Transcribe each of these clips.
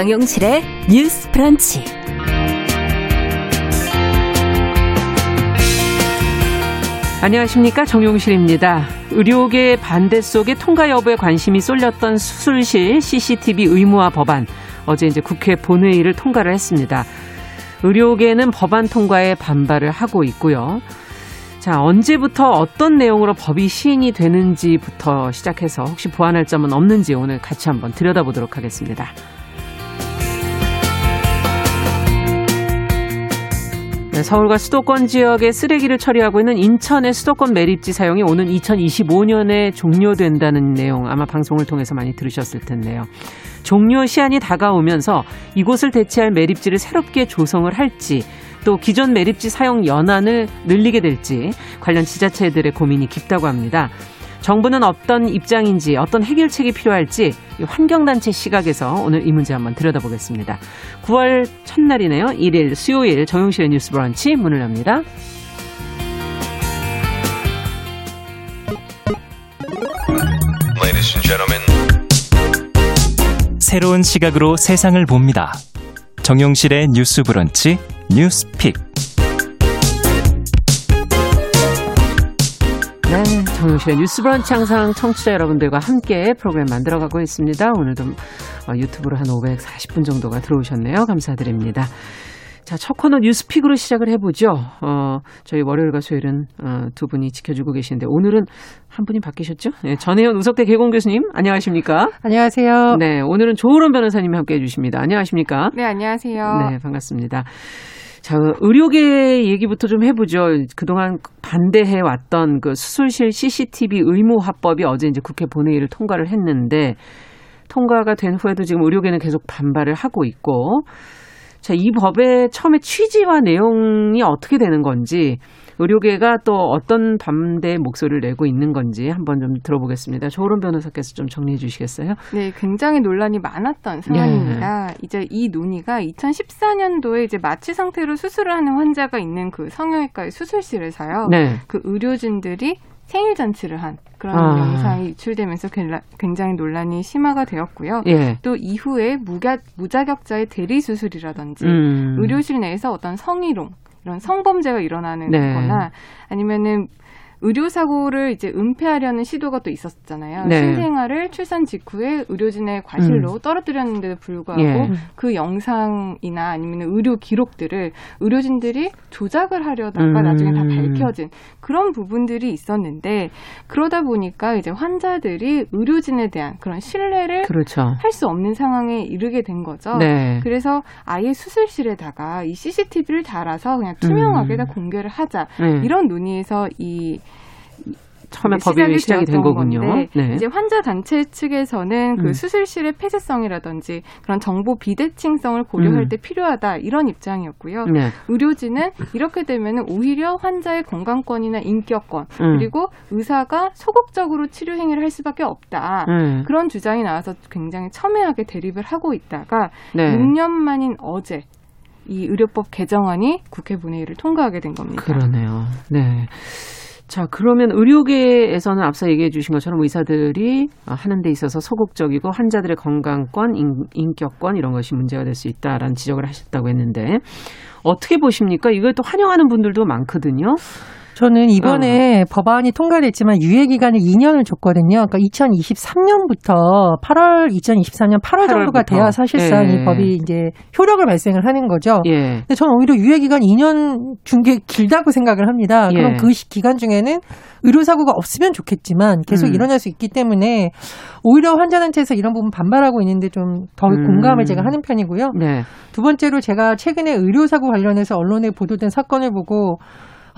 정용실의 뉴스 프런치. 안녕하십니까. 정용실입니다. 의료계 반대 속에 통과 여부에 관심이 쏠렸던 수술실 CCTV 의무화 법안. 어제 이제 국회 본회의를 통과를 했습니다. 의료계는 법안 통과에 반발을 하고 있고요. 자, 언제부터 어떤 내용으로 법이 시행이 되는지부터 시작해서 혹시 보완할 점은 없는지 오늘 같이 한번 들여다보도록 하겠습니다. 네, 서울과 수도권 지역의 쓰레기를 처리하고 있는 인천의 수도권 매립지 사용이 오는 2025년에 종료된다는 내용 아마 방송을 통해서 많이 들으셨을 텐데요. 종료 시한이 다가오면서 이곳을 대체할 매립지를 새롭게 조성을 할지 또 기존 매립지 사용 연한을 늘리게 될지 관련 지자체들의 고민이 깊다고 합니다. 정부는 어떤 입장인지 어떤 해결책이 필요할지 환경단체 시각에서 오늘 이 문제 한번 들여다보겠습니다. 9월 첫날이네요. 1일 수요일 정용실의 뉴스 브런치 문을 엽니다. 새로운 시각으로 세상을 봅니다. 정용실의 뉴스 브런치 뉴스픽. 정용실의 뉴스 브런치 항상 청취자 여러분들과 함께 프로그램 만들어가고 있습니다. 오늘도 어, 유튜브로 한 540분 정도가 들어오셨네요. 감사드립니다. 자, 첫 코너 뉴스픽으로 시작을 해보죠. 어, 저희 월요일과 수요일은 어, 두 분이 지켜주고 계시는데 오늘은 한 분이 바뀌셨죠? 네, 전혜연 우석대 개공 교수님, 안녕하십니까? 안녕하세요. 네, 오늘은 조으론 변호사님이 함께 해주십니다. 안녕하십니까? 네, 안녕하세요. 네, 반갑습니다. 자, 의료계 얘기부터 좀 해보죠. 그동안 반대해 왔던 그 수술실 CCTV 의무 화법이 어제 이제 국회 본회의를 통과를 했는데 통과가 된 후에도 지금 의료계는 계속 반발을 하고 있고 자, 이 법의 처음에 취지와 내용이 어떻게 되는 건지 의료계가 또 어떤 반대 목소리를 내고 있는 건지 한번 좀 들어보겠습니다. 조론 변호사께서 좀 정리해 주시겠어요? 네, 굉장히 논란이 많았던 상황입니다. 네. 이제 이 논의가 2014년도에 이제 마취 상태로 수술을 하는 환자가 있는 그 성형외과의 수술실에서요. 네. 그 의료진들이 생일 잔치를 한 그런 아. 영상이 유출되면서 굉장히 논란이 심화가 되었고요. 예. 또 이후에 무자, 무자격자의 대리 수술이라든지 음. 의료실 내에서 어떤 성희롱 이런 성범죄가 일어나는 네. 거나 아니면은 의료사고를 이제 은폐하려는 시도가 또 있었잖아요. 네. 신생아를 출산 직후에 의료진의 과실로 음. 떨어뜨렸는데도 불구하고 예. 그 영상이나 아니면 의료 기록들을 의료진들이 조작을 하려다가 음. 나중에 다 밝혀진 그런 부분들이 있었는데 그러다 보니까 이제 환자들이 의료진에 대한 그런 신뢰를 그렇죠. 할수 없는 상황에 이르게 된 거죠. 네. 그래서 아예 수술실에다가 이 CCTV를 달아서 그냥 투명하게 음. 다 공개를 하자 네. 이런 논의에서 이 처음에 법이 시작이 된 거군요. 네. 이제 환자 단체 측에서는 그 음. 수술실의 폐쇄성이라든지 그런 정보 비대칭성을 고려할 음. 때 필요하다 이런 입장이었고요. 네. 의료진은 이렇게 되면 오히려 환자의 건강권이나 인격권 음. 그리고 의사가 소극적으로 치료 행위를 할 수밖에 없다 음. 그런 주장이 나와서 굉장히 첨예하게 대립을 하고 있다가 네. 6년 만인 어제 이 의료법 개정안이 국회 본회의를 통과하게 된 겁니다. 그러네요. 네. 자, 그러면 의료계에서는 앞서 얘기해 주신 것처럼 의사들이 하는 데 있어서 소극적이고 환자들의 건강권, 인, 격권 이런 것이 문제가 될 수 있다라는 지적을 하셨다고 했는데 어떻게 보십니까? 이걸 또 환영하는 분들도 많거든요. 저는 이번에 어. 법안이 통과됐지만 유예 기간을 2년을 줬거든요. 그러니까 2023년부터 8월 2024년 8월 8월부터. 정도가 돼야 사실상 예. 이 법이 이제 효력을 발생을 하는 거죠. 예. 근데 저는 오히려 유예 기간 2년 준 게 길다고 생각을 합니다. 예. 그럼 그 기간 중에는 의료 사고가 없으면 좋겠지만 계속 음. 일어날 수 있기 때문에 오히려 환자단체에서 이런 부분 반발하고 있는데 좀더 음. 공감을 제가 하는 편이고요. 네. 두 번째로 제가 최근에 의료 사고 관련해서 언론에 보도된 사건을 보고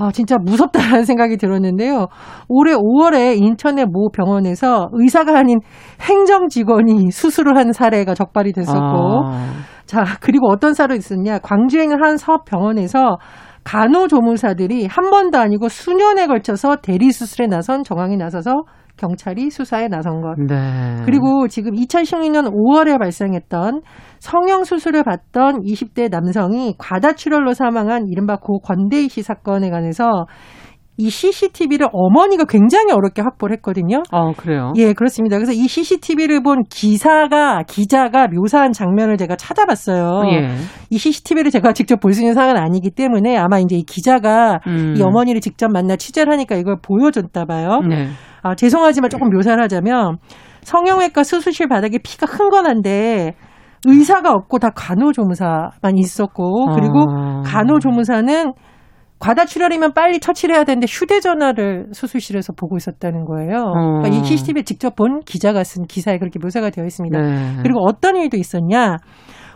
아, 진짜 무섭다라는 생각이 들었는데요. 올해 5월에 인천의 모 병원에서 의사가 아닌 행정 직원이 수술을 한 사례가 적발이 됐었고, 아. 자, 그리고 어떤 사례가 있었냐. 있는 한 사업 병원에서 간호조무사들이 한 번도 아니고 수년에 걸쳐서 대리수술에 나선 정황이 나서서 경찰이 수사에 나선 것. 네. 그리고 지금 2016년 5월에 발생했던 성형 수술을 받던 20대 남성이 과다출혈로 사망한 이른바 고 권대희 씨 사건에 관해서 이 CCTV를 어머니가 굉장히 어렵게 확보를 했거든요. 어, 그래요? 예, 그렇습니다. 그래서 이 CCTV를 본 기사가, 기자가 묘사한 장면을 제가 찾아봤어요. 예. 이 CCTV를 제가 직접 볼 수 있는 상황은 아니기 때문에 아마 이제 이 기자가 음. 이 어머니를 직접 만나 취재를 하니까 이걸 보여줬다 봐요. 네. 아, 죄송하지만 조금 묘사를 하자면 성형외과 수술실 바닥에 피가 흥건한데 의사가 없고 다 간호조무사만 있었고 그리고 아. 간호조무사는 과다 출혈이면 빨리 처치를 해야 되는데 휴대전화를 수술실에서 보고 있었다는 거예요. 어. 그러니까 이 CCTV에 직접 본 기자가 쓴 기사에 그렇게 묘사가 되어 있습니다. 네. 그리고 어떤 일도 있었냐.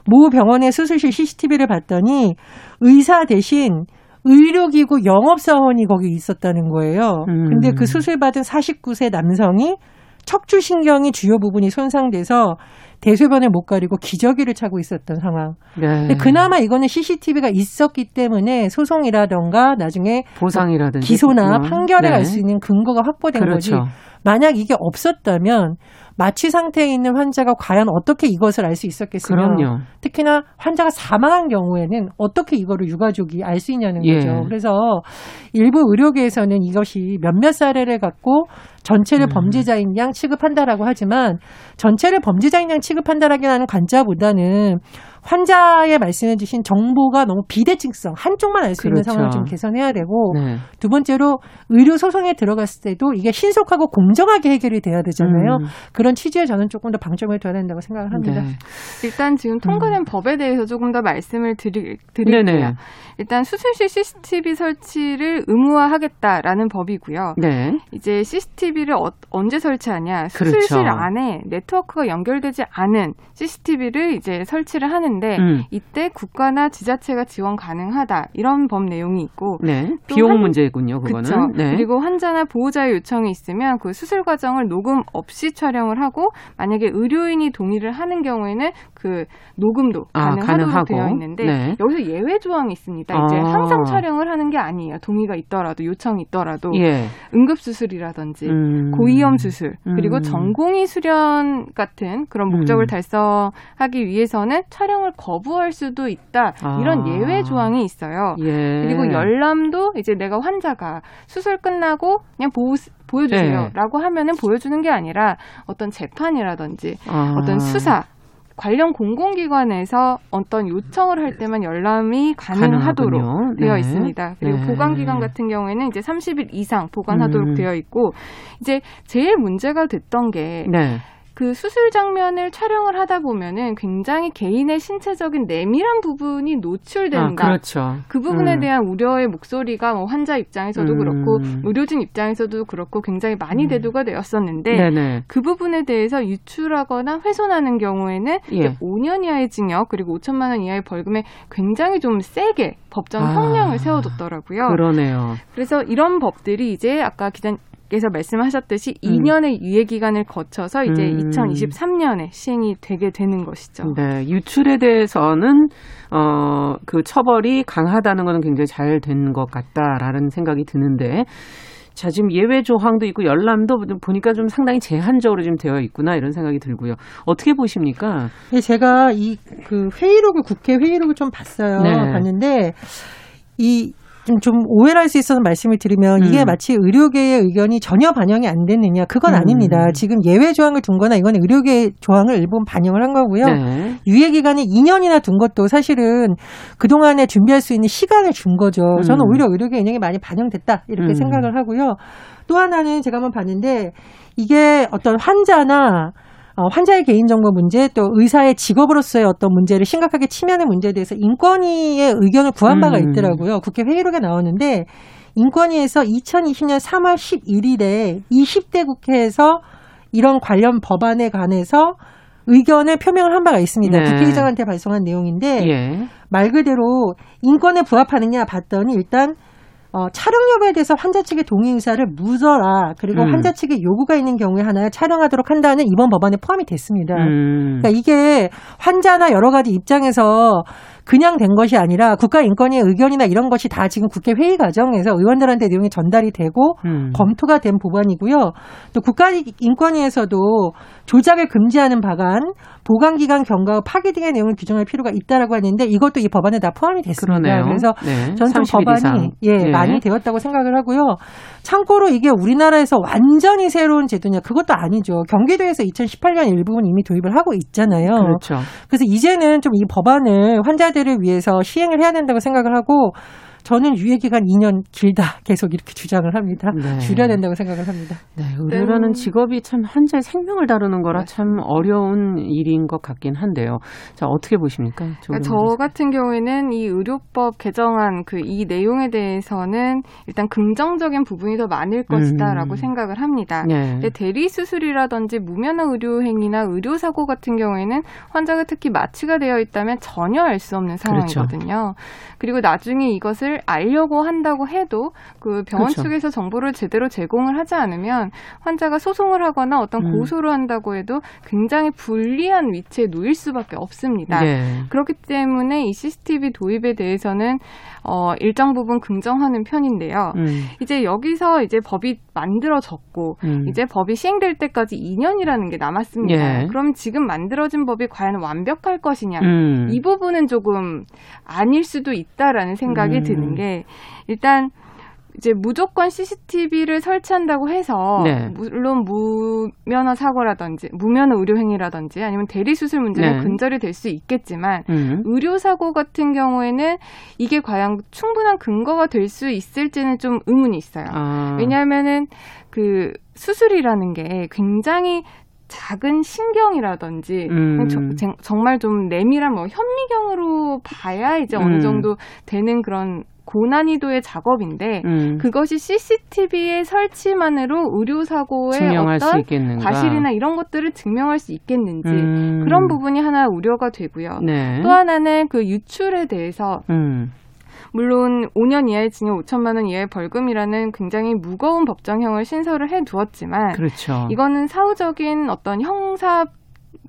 모 병원의 수술실 CCTV를 봤더니 의사 대신 의료기구 영업사원이 거기 있었다는 거예요. 음. 근데 그 수술받은 49세 남성이 척추신경이 주요 부분이 손상돼서 대소변을 못 가리고 기저귀를 차고 있었던 상황. 네. 근데 그나마 이거는 CCTV가 있었기 때문에 소송이라던가 나중에 보상이라든지 기소나 판결에 네. 갈수 있는 근거가 확보된 그렇죠. 거지. 만약 이게 없었다면 마취 상태에 있는 환자가 과연 어떻게 이것을 알 수 있었겠으며 그럼요. 특히나 환자가 사망한 경우에는 어떻게 이거를 유가족이 알 수 있냐는 예. 거죠. 그래서 일부 의료계에서는 이것이 몇몇 사례를 갖고 전체를 음. 범죄자인 양 취급한다라고 하지만 전체를 범죄자인 양 취급한다라는 관자보다는 환자의 말씀해 주신 정보가 너무 비대칭성 한쪽만 알수 그렇죠. 있는 상황을 좀 개선해야 되고 네. 두 번째로 의료 소송에 들어갔을 때도 이게 신속하고 공정하게 해결이 돼야 되잖아요. 음. 그런 취지에 저는 조금 더 방점을 둬야 된다고 생각을 합니다. 네. 일단 지금 통과된 음. 법에 대해서 조금 더 말씀을 드리, 드릴게요. 네네. 일단 수술실 CCTV 설치를 의무화하겠다라는 법이고요. 네. 이제 CCTV를 어, 언제 설치하냐? 수술실 그렇죠. 안에 네트워크가 연결되지 않은 CCTV를 이제 설치를 하는데 음. 이때 국가나 지자체가 지원 가능하다 이런 법 내용이 있고 네. 비용 한, 문제군요. 그거는. 네. 그리고 환자나 보호자의 요청이 있으면 그 수술 과정을 녹음 없이 촬영을 하고 만약에 의료인이 동의를 하는 경우에는 그 녹음도 아, 가능하도록 가능하고. 되어 있는데 네. 여기서 예외 조항이 있습니다. 아. 이제 항상 촬영을 하는 게 아니에요. 동의가 있더라도 요청이 있더라도 예. 응급 수술이라든지 음. 고위험 수술 그리고 음. 전공의 수련 같은 그런 목적을 음. 달성하기 위해서는 촬영을 거부할 수도 있다. 이런 아. 예외 조항이 있어요. 예. 그리고 열람도 이제 내가 환자가 수술 끝나고 그냥 보호 보여주세요라고 네. 하면은 보여주는 게 아니라 어떤 재판이라든지 아. 어떤 수사 관련 공공기관에서 어떤 요청을 할 때만 열람이 가능하도록 가능하군요. 되어 네. 있습니다. 그리고 네. 보관 기간 같은 경우에는 이제 30일 이상 보관하도록 음. 되어 있고 이제 제일 문제가 됐던 게 네. 그 수술 장면을 촬영을 하다 보면은 굉장히 개인의 신체적인 내밀한 부분이 노출된다. 아, 그렇죠. 그 부분에 음. 대한 우려의 목소리가 뭐 환자 입장에서도 음. 그렇고 의료진 입장에서도 그렇고 굉장히 많이 음. 대두가 되었었는데 네네. 그 부분에 대해서 유출하거나 훼손하는 경우에는 예. 5년 이하의 징역 그리고 5천만 원 이하의 벌금에 굉장히 좀 세게 법정 아. 형량을 아, 세워뒀더라고요. 그러네요. 그래서 이런 법들이 이제 아까 기자 께서 말씀하셨듯이 음. 2년의 유예 기간을 거쳐서 이제 음. 2023년에 시행이 되게 되는 것이죠. 네, 유출에 대해서는 어, 그 처벌이 강하다는 것은 굉장히 잘 된 것 같다라는 생각이 드는데 자, 지금 예외 조항도 있고 열람도 보니까 좀 상당히 제한적으로 좀 되어 있구나 이런 생각이 들고요. 어떻게 보십니까? 네, 제가 이 그 회의록을 국회 회의록을 좀 봤어요. 네. 봤는데 이 좀, 좀 오해를 할 수 있어서 말씀을 드리면 이게 음. 마치 의료계의 의견이 전혀 반영이 안 됐느냐 그건 음. 아닙니다. 지금 예외 조항을 둔 거나 이건 의료계 조항을 일부 반영을 한 거고요. 네. 유예 기간이 2년이나 둔 것도 사실은 그 동안에 준비할 수 있는 시간을 준 거죠. 음. 저는 오히려 의료계 의견이 많이 반영됐다 이렇게 음. 생각을 하고요. 또 하나는 제가 한번 봤는데 이게 어떤 환자나 어, 환자의 개인정보 문제 또 의사의 직업으로서의 어떤 문제를 심각하게 침해하는 문제에 대해서 인권위의 의견을 구한 바가 음. 있더라고요. 국회 회의록에 나오는데 인권위에서 2020년 3월 11일에 20대 국회에서 이런 관련 법안에 관해서 의견을 표명을 한 바가 있습니다. 네. 국회의장한테 발송한 내용인데 예. 말 그대로 인권에 부합하느냐 봤더니 일단 어, 촬영 여부에 대해서 환자 측의 동의 의사를 묻어라. 그리고 음. 환자 측의 요구가 있는 경우에 하나에 촬영하도록 한다는 이번 법안에 포함이 됐습니다. 음. 그러니까 이게 환자나 여러 가지 입장에서 그냥 된 것이 아니라 국가인권위 의견이나 이런 것이 다 지금 국회 회의 과정에서 의원들한테 내용이 전달이 되고 음. 검토가 된 법안이고요. 또 국가인권위에서도 조작을 금지하는 방안, 보관기간 경과 파기 등의 내용을 규정할 필요가 있다라고 하는데 이것도 이 법안에 다 포함이 됐습니다. 그러네요. 그래서 네. 저는 좀 법안이 예, 네. 많이 되었다고 생각을 하고요. 참고로 이게 우리나라에서 완전히 새로운 제도냐 그것도 아니죠. 경기도에서 2018년 일부분 이미 도입을 하고 있잖아요. 그렇죠. 그래서 이제는 좀 이 법안을 환자들을 위해서 시행을 해야 된다고 생각을 하고 저는 유예 기간 2년 길다 계속 이렇게 주장을 합니다. 네. 줄여야 된다고 생각을 합니다. 네, 의료라는 직업이 참 환자의 생명을 다루는 거라 참 어려운 일인 것 같긴 한데요. 자 어떻게 보십니까? 그러니까 저 같은 경우에는 이 의료법 개정안 그 이 내용에 대해서는 일단 긍정적인 부분이 더 많을 것이다라고 음. 생각을 합니다. 네. 대리 수술이라든지 무면허 의료 행위나 의료 사고 같은 경우에는 환자가 특히 마취가 되어 있다면 전혀 알 수 없는. 상황이거든요. 그렇죠. 그리고 나중에 이것을 알려고 한다고 해도 그 병원 그렇죠. 측에서 정보를 제대로 제공을 하지 않으면 환자가 소송을 하거나 어떤 음. 고소를 한다고 해도 굉장히 불리한 위치에 놓일 수밖에 없습니다. 네. 그렇기 때문에 이 CCTV 도입에 대해서는 어 일정 부분 긍정하는 편인데요. 음. 이제 여기서 이제 법이 만들어졌고 음. 이제 법이 시행될 때까지 2년이라는 게 남았습니다. 예. 그럼 지금 만들어진 법이 과연 완벽할 것이냐? 음. 이 부분은 조금 아닐 수도 있다라는 생각이 드는 있는 음. 게 일단 이제 무조건 CCTV를 설치한다고 해서 네. 물론 무면허 사고라든지 무면허 의료 행위라든지 아니면 대리 수술 문제는 네. 근절이 될 수 있겠지만 음. 의료 사고 같은 경우에는 이게 과연 충분한 근거가 될 수 있을지는 좀 의문이 있어요. 아. 왜냐하면은 그 수술이라는 게 굉장히 작은 신경이라든지 음. 저, 정말 좀 내밀한 뭐 현미경으로 봐야 이제 어느 음. 정도 되는 그런 고난이도의 작업인데 음. 그것이 CCTV의 설치만으로 의료 사고의 어떤 과실이나 이런 것들을 증명할 수 있겠는지 음. 그런 부분이 하나 우려가 되고요. 네. 또 하나는 그 유출에 대해서 음. 물론 5년 이하의 징역 5천만 원 이하의 벌금이라는 굉장히 무거운 법정형을 신설을 해 두었지만 그렇죠. 이거는 사후적인 어떤 형사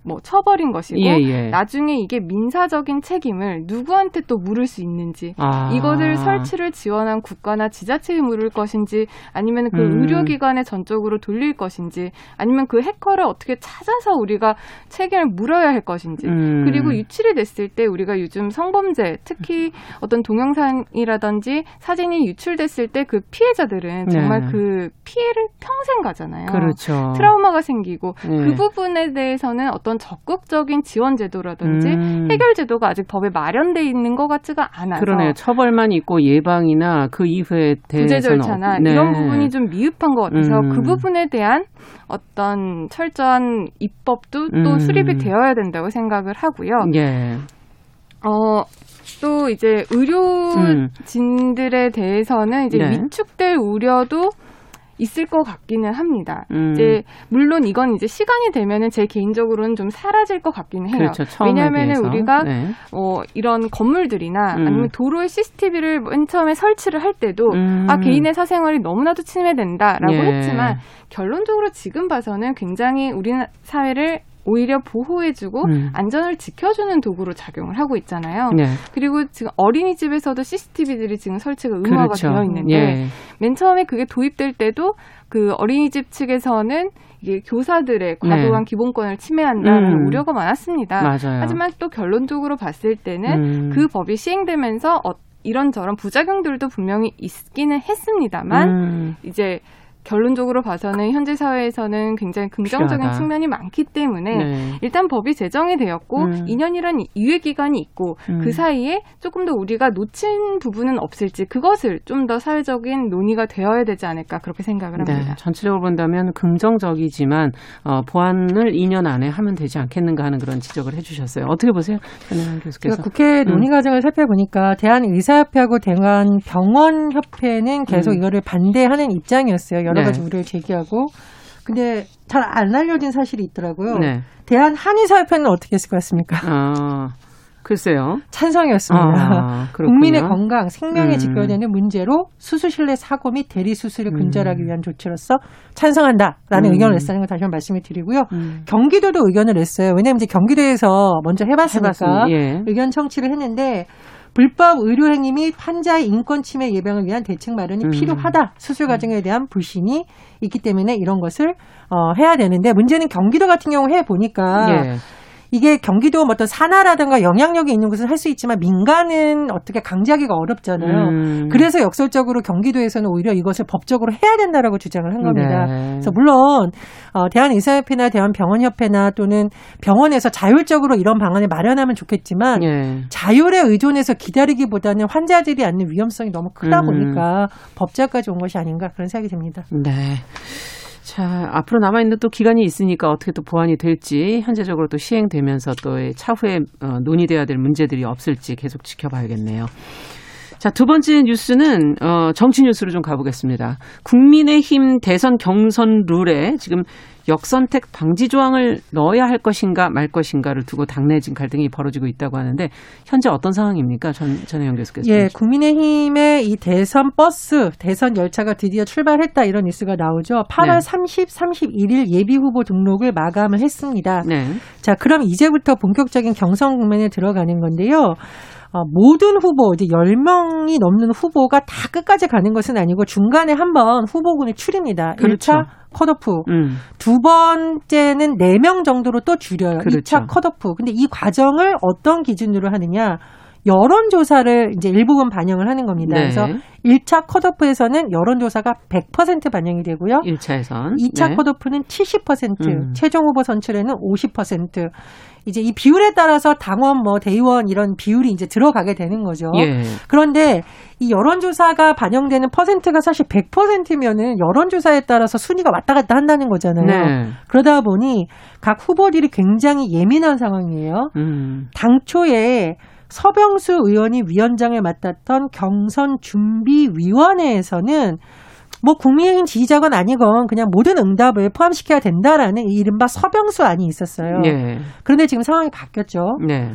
뭐 처벌인 것이고 예, 예. 나중에 이게 민사적인 책임을 누구한테 또 물을 수 있는지 아. 이것을 설치를 지원한 국가나 지자체에 물을 것인지 아니면 그 음. 의료기관에 전적으로 돌릴 것인지 아니면 그 해커를 어떻게 찾아서 우리가 책임을 물어야 할 것인지 음. 그리고 유출이 됐을 때 우리가 요즘 성범죄 특히 어떤 동영상이라든지 사진이 유출됐을 때 그 피해자들은 정말 네. 그 피해를 평생 가잖아요. 그렇죠. 트라우마가 생기고 네. 그 부분에 대해서는 어떤 적극적인 지원 제도라든지 음. 해결 제도가 아직 법에 마련돼 있는 것 같지가 않아서 그러네요. 처벌만 있고 예방이나 그 이후에 대해서 절차나 네. 이런 부분이 좀 미흡한 것 같아서 음. 그 부분에 대한 어떤 철저한 입법도 또 음. 수립이 되어야 된다고 생각을 하고요. 예. 어, 또 이제 의료진들에 음. 대해서는 이제 네. 위축될 우려도 있을 것 같기는 합니다. 음. 이제 물론 이건 이제 시간이 되면은 제 개인적으로는 좀 사라질 것 같기는 해요. 그렇죠, 왜냐하면은 우리가 네. 어, 이런 건물들이나 음. 아니면 도로에 CCTV를 맨 처음에 설치를 할 때도 음. 아 개인의 사생활이 너무나도 침해된다라고 예. 했지만 결론적으로 지금 봐서는 굉장히 우리 사회를 오히려 보호해주고 음. 안전을 지켜주는 도구로 작용을 하고 있잖아요. 네. 그리고 지금 어린이집에서도 CCTV들이 지금 설치가 의무화가 그렇죠. 되어 있는데 예. 맨 처음에 그게 도입될 때도 그 어린이집 측에서는 이게 교사들의 과도한 네. 기본권을 침해한다는 음. 우려가 많았습니다. 맞아요. 하지만 또 결론적으로 봤을 때는 음. 그 법이 시행되면서 어, 이런저런 부작용들도 분명히 있기는 했습니다만 음. 이제 결론적으로 봐서는 현재 사회에서는 굉장히 긍정적인 필요하다. 측면이 많기 때문에 네. 일단 법이 제정이 되었고 음. 2년이란 유예 기간이 있고 음. 그 사이에 조금 더 우리가 놓친 부분은 없을지 그것을 좀 더 사회적인 논의가 되어야 되지 않을까 그렇게 생각을 네. 합니다. 네. 전체적으로 본다면 긍정적이지만 어, 보완을 2년 안에 하면 되지 않겠는가 하는 그런 지적을 해주셨어요. 어떻게 보세요, 교수께서? 국회 음. 논의 과정을 살펴보니까 대한의사협회하고 대한병원협회는 계속 음. 이거를 반대하는 입장이었어요. 여러 여러 가지 네. 우려를 제기하고 근데 잘 안 알려진 사실이 있더라고요. 네. 대한 한의사협회는 어떻게 했을 것 같습니까? 아. 글쎄요. 찬성이었습니다. 아, 국민의 건강, 생명에 음. 직결되는 문제로 수술실 내 사고 및 대리 수술을 음. 근절하기 위한 조치로서 찬성한다라는 음. 의견을 냈다는 걸 다시 한번 말씀을 드리고요. 음. 경기도도 의견을 냈어요. 왜냐하면 이제 경기도에서 먼저 해봤으니까 예. 의견 청취를 했는데 불법 의료 행위 및 환자의 인권 침해 예방을 위한 대책 마련이 음. 필요하다. 수술 과정에 대한 불신이 있기 때문에 이런 것을 어, 해야 되는데 문제는 경기도 같은 경우 해 보니까 예. 이게 경기도 뭐 어떤 산하라든가 영향력이 있는 곳은 할 수 있지만 민간은 어떻게 강제하기가 어렵잖아요. 음. 그래서 역설적으로 경기도에서는 오히려 이것을 법적으로 해야 된다라고 주장을 한 겁니다. 네. 그래서 물론 어, 대한의사협회나 대한병원협회나 또는 병원에서 자율적으로 이런 방안을 마련하면 좋겠지만 네. 자율에 의존해서 기다리기보다는 환자들이 안는 위험성이 너무 크다 음. 보니까 법제까지 온 것이 아닌가 그런 생각이 듭니다. 네. 자, 앞으로 남아있는 또 기간이 있으니까 어떻게 또 보완이 될지, 현재적으로 또 시행되면서 또 차후에 어, 논의돼야 될 문제들이 없을지 계속 지켜봐야겠네요. 자, 두 번째 뉴스는 어, 정치 뉴스로 좀 가보겠습니다. 국민의힘 대선 경선 룰에 지금 역선택 방지 조항을 넣어야 할 것인가 말 것인가를 두고 당내 지금 갈등이 벌어지고 있다고 하는데 현재 어떤 상황입니까? 전 전혜영 교수께서. 예, 국민의힘의 이 대선 버스, 대선 열차가 드디어 출발했다 이런 뉴스가 나오죠. 8월 네. 30, 31일 예비 후보 등록을 마감을 했습니다. 네. 자, 그럼 이제부터 본격적인 경선 국면에 들어가는 건데요. 어, 모든 후보 이제 10명이 넘는 후보가 다 끝까지 가는 것은 아니고 중간에 한번 후보군을 추립니다. 그렇죠. 1차 컷오프. 음. 두 번째는 4명 정도로 또 줄여요. 그렇죠. 2차 컷오프. 근데 이 과정을 어떤 기준으로 하느냐? 여론조사를 이제 일부분 반영을 하는 겁니다. 네. 그래서 1차 컷오프에서는 여론조사가 100% 반영이 되고요. 1차에선. 2차 네. 컷오프는 70%, 음. 최종 후보 선출에는 50%. 이제 이 비율에 따라서 당원 뭐 대의원 이런 비율이 이제 들어가게 되는 거죠. 예. 그런데 이 여론조사가 반영되는 퍼센트가 사실 100%면은 여론조사에 따라서 순위가 왔다 갔다 한다는 거잖아요. 네. 그러다 보니 각 후보들이 굉장히 예민한 상황이에요. 음. 당초에 서병수 의원이 위원장을 맡았던 경선 준비위원회에서는 뭐 국민의힘 지지자건 아니건 그냥 모든 응답을 포함시켜야 된다라는 이른바 서병수 안이 있었어요. 네. 그런데 지금 상황이 바뀌었죠. 네.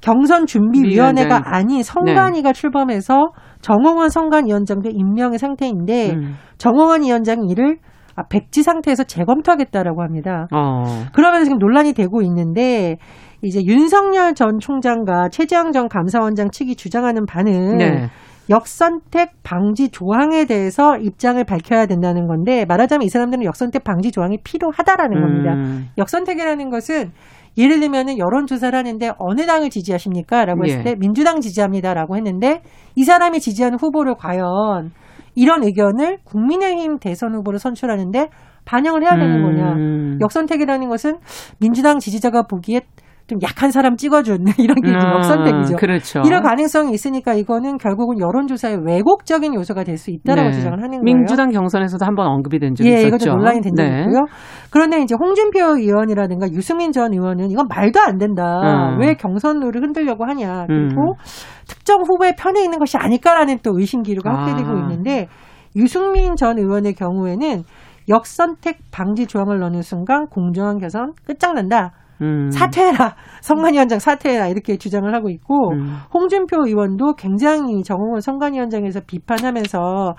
경선 준비위원회가 아닌 성관위가 네. 출범해서 정홍원 성관위원장도 임명의 상태인데 음. 정홍원 위원장이 이를 아, 백지 상태에서 재검토하겠다라고 합니다. 어. 그러면서 지금 논란이 되고 있는데 이제 윤석열 전 총장과 최재형 전 감사원장 측이 주장하는 바는 네. 역선택 방지 조항에 대해서 입장을 밝혀야 된다는 건데 말하자면 이 사람들은 역선택 방지 조항이 필요하다라는 음. 겁니다. 역선택이라는 것은 예를 들면은 여론 조사를 하는데 어느 당을 지지하십니까? 라고 했을 예. 때 민주당 지지합니다라고 했는데 이 사람이 지지하는 후보를 과연 이런 의견을 국민의힘 대선 후보를 선출하는데 반영을 해야 되는 거냐. 음. 역선택이라는 것은 민주당 지지자가 보기에 좀 약한 사람 찍어준 이런 게 아, 역선택이죠. 그렇죠. 이런 가능성이 있으니까 이거는 결국은 여론조사의 왜곡적인 요소가 될 수 있다라고 네. 주장을 하는 거예요. 민주당 경선에서도 한번 언급이 된 적이 예, 있었죠. 이것도 논란이 된 적이 네. 있고요. 그런데 이제 홍준표 의원이라든가 유승민 전 의원은 이건 말도 안 된다. 음. 왜 경선룰을 흔들려고 하냐. 그리고 음. 특정 후보의 편에 있는 것이 아닐까라는 또 의심 기류가 확대되고 아. 있는데 유승민 전 의원의 경우에는 역선택 방지 조항을 넣는 순간 공정한 개선 끝장난다. 음. 사퇴해라. 선관위원장 사퇴해라. 이렇게 주장을 하고 있고, 음. 홍준표 의원도 굉장히 정홍원 선관위원장에서 비판하면서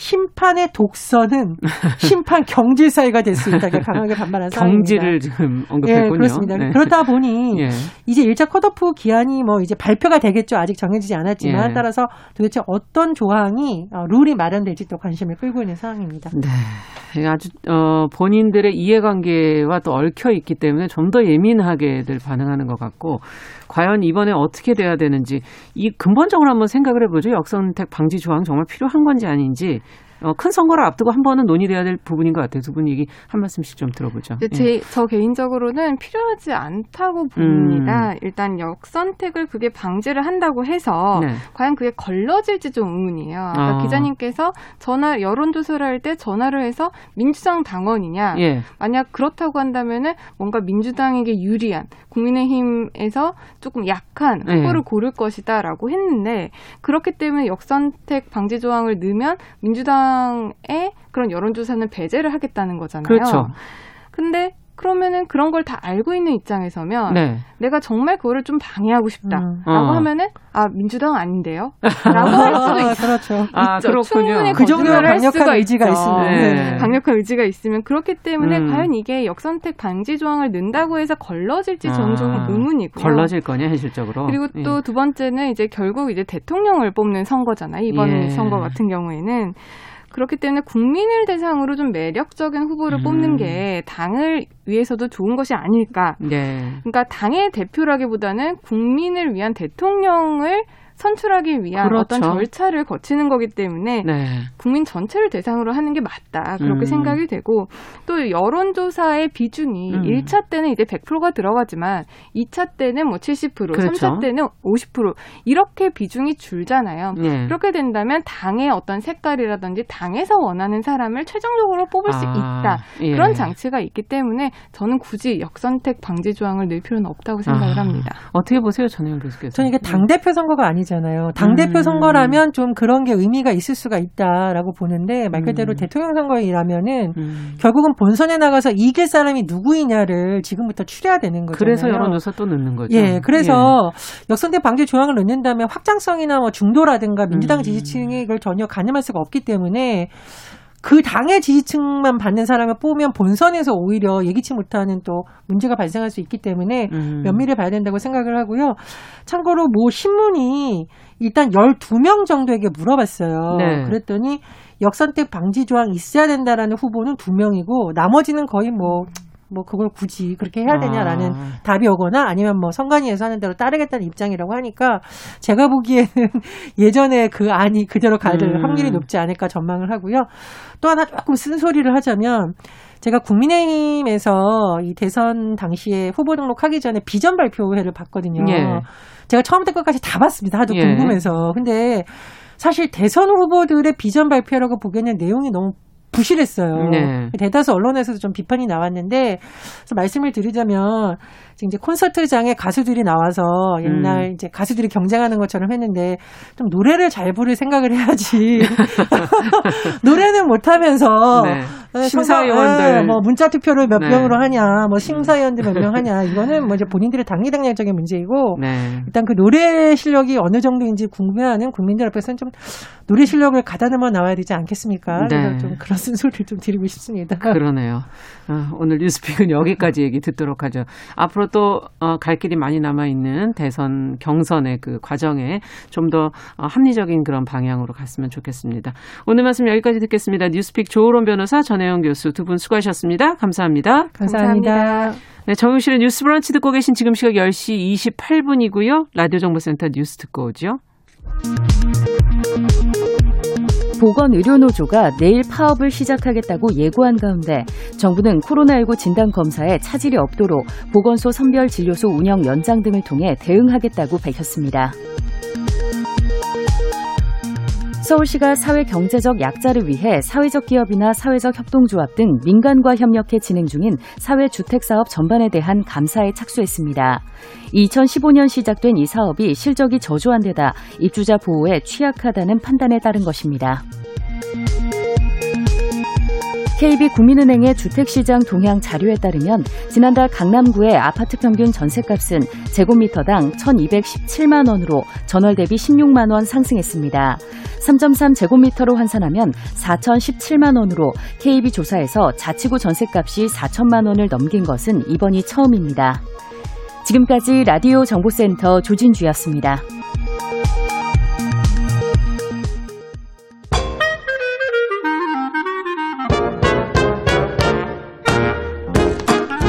심판의 독서는 심판 경질 사회가 될 수 있다. 강하게 반발한 상황입니다. 경질을 지금 언급했군요. 예, 그렇습니다. 네. 그러다 보니 예. 이제 1차 컷오프 기한이 뭐 이제 발표가 되겠죠. 아직 정해지지 않았지만 예. 따라서 도대체 어떤 조항이 어, 룰이 마련될지 또 관심을 끌고 있는 상황입니다. 네. 아주 어, 본인들의 이해관계와 또 얽혀 있기 때문에 좀 더 예민하게들 반응하는 것 같고 과연 이번에 어떻게 돼야 되는지 이 근본적으로 한번 생각을 해보죠. 역선택 방지 조항 정말 필요한 건지 아닌지 어, 큰 선거를 앞두고 한 번은 논의돼야 될 부분인 것 같아요. 두 분 얘기 한 말씀씩 좀 들어보죠. 제, 예. 저 개인적으로는 필요하지 않다고 봅니다. 음. 일단 역선택을 그게 방지를 한다고 해서 네. 과연 그게 걸러질지 좀 의문이에요. 아까 아. 기자님께서 전화 여론조사를 할 때 전화를 해서 민주당 당원이냐. 예. 만약 그렇다고 한다면은 뭔가 민주당에게 유리한 국민의힘에서 조금 약한 예. 후보를 예. 고를 것이다라고 했는데 그렇기 때문에 역선택 방지 조항을 넣으면 민주당 민주당의 그런 여론조사는 배제를 하겠다는 거잖아요. 그렇죠. 근데 그러면은 그런 걸 다 알고 있는 입장에서면 네. 내가 정말 그거를 좀 방해하고 싶다라고 음. 어. 하면은 아 민주당 아닌데요? 라고 할 수도 있, 그렇죠. 아, 그렇군요. 충분히 그 정도 강력한 의지가 있으면 네. 강력한 의지가 있으면 그렇기 때문에 음. 과연 이게 역선택 방지 조항을 넣는다고 해서 걸러질지 저는 좀 아, 의문이고요. 걸러질 거냐 현실적으로. 그리고 또두 예. 번째는 이제 결국 이제 대통령을 뽑는 선거잖아요. 이번 예. 선거 같은 경우에는 그렇기 때문에 국민을 대상으로 좀 매력적인 후보를 음. 뽑는 게 당을 위해서도 좋은 것이 아닐까. 네. 그러니까 당의 대표라기보다는 국민을 위한 대통령을 선출하기 위한 그렇죠. 어떤 절차를 거치는 거기 때문에 네. 국민 전체를 대상으로 하는 게 맞다 그렇게 음. 생각이 되고 또 여론조사의 비중이 음. 1차 때는 이제 100%가 들어가지만 2차 때는 뭐 70%, 그렇죠. 3차 때는 50% 이렇게 비중이 줄잖아요. 네. 그렇게 된다면 당의 어떤 색깔이라든지 당에서 원하는 사람을 최종적으로 뽑을 아, 수 있다 예. 그런 장치가 있기 때문에 저는 굳이 역선택 방지 조항을 넣을 필요는 없다고 생각을 아, 합니다. 어떻게 보세요, 전혜영 교수께서? 저는 이게 당 대표 선거가 아니지 아니잖아요. 당대표 음. 선거라면 좀 그런 게 의미가 있을 수가 있다라고 보는데 말 그대로 음. 대통령 선거이라면은 음. 결국은 본선에 나가서 이길 사람이 누구이냐를 지금부터 추려야 되는 거죠. 그래서 여론조사 또 넣는 거죠. 예, 그래서 예. 역선택 방지 조항을 넣는다면 확장성이나 뭐 중도라든가 민주당 음. 지지층이 이걸 전혀 가늠할 수가 없기 때문에 그 당의 지지층만 받는 사람을 뽑으면 본선에서 오히려 예기치 못하는 또 문제가 발생할 수 있기 때문에 음. 면밀히 봐야 된다고 생각을 하고요. 참고로 뭐 신문이 일단 12명 정도에게 물어봤어요. 네. 그랬더니 역선택 방지 조항 있어야 된다라는 후보는 2명이고 나머지는 거의 뭐 뭐 그걸 굳이 그렇게 해야 되냐라는 아. 답이 오거나 아니면 뭐 선관위에서 하는 대로 따르겠다는 입장이라고 하니까 제가 보기에는 예전에 그 안이 그대로 갈 음. 확률이 높지 않을까 전망을 하고요. 또 하나 조금 쓴소리를 하자면 제가 국민의힘에서 이 대선 당시에 후보 등록하기 전에 비전 발표회를 봤거든요. 예. 제가 처음부터 끝까지 다 봤습니다. 하도 예. 궁금해서. 근데 사실 대선 후보들의 비전 발표라고 보기에는 내용이 너무 부실했어요. 네. 대다수 언론에서도 좀 비판이 나왔는데 그래서 말씀을 드리자면 이제 콘서트장에 가수들이 나와서 옛날 음. 이제 가수들이 경쟁하는 것처럼 했는데 좀 노래를 잘 부를 생각을 해야지 노래는 못하면서 네. 네, 심사위원들 네, 뭐 문자 투표를 몇 네. 명으로 하냐, 뭐 심사위원들 몇 명 하냐 이거는 뭐 이제 본인들의 당리당략적인 문제이고 네. 일단 그 노래 실력이 어느 정도인지 궁금해하는 국민들 앞에서는 좀 노래 실력을 가다듬어 나와야 되지 않겠습니까? 네. 그래서 좀 그런 쓴소리를 좀 드리고 싶습니다. 그러네요. 아, 오늘 뉴스픽은 여기까지 얘기 듣도록 하죠. 앞으로 또갈 어, 길이 많이 남아 있는 대선 경선의 그 과정에 좀더 어, 합리적인 그런 방향으로 갔으면 좋겠습니다. 오늘 말씀 여기까지 듣겠습니다. 뉴스픽 조으론 변호사 전 전혜영 교수 두 분 수고하셨습니다. 감사합니다. 감사합니다. 감사합니다. 네, 정용실의 뉴스 브런치 듣고 계신 지금 시각 10시 28분이고요. 라디오 정보센터 뉴스 듣고 오죠. 보건의료노조가 내일 파업을 시작하겠다고 예고한 가운데 정부는 코로나19 진단 검사에 차질이 없도록 보건소 선별진료소 운영 연장 등을 통해 대응하겠다고 밝혔습니다. 서울시가 사회 경제적 약자를 위해 사회적 기업이나 사회적 협동조합 등 민간과 협력해 진행 중인 사회주택 사업 전반에 대한 감사에 착수했습니다. 2015년 시작된 이 사업이 실적이 저조한 데다 입주자 보호에 취약하다는 판단에 따른 것입니다. KB국민은행의 주택시장 동향 자료에 따르면 지난달 강남구의 아파트 평균 전세값은 제곱미터당 1,217만 원으로 전월 대비 16만 원 상승했습니다. 3.3 제곱미터로 환산하면 4,017만 원으로 KB 조사에서 자치구 전세값이 4천만 원을 넘긴 것은 이번이 처음입니다. 지금까지 라디오 정보센터 조진주였습니다.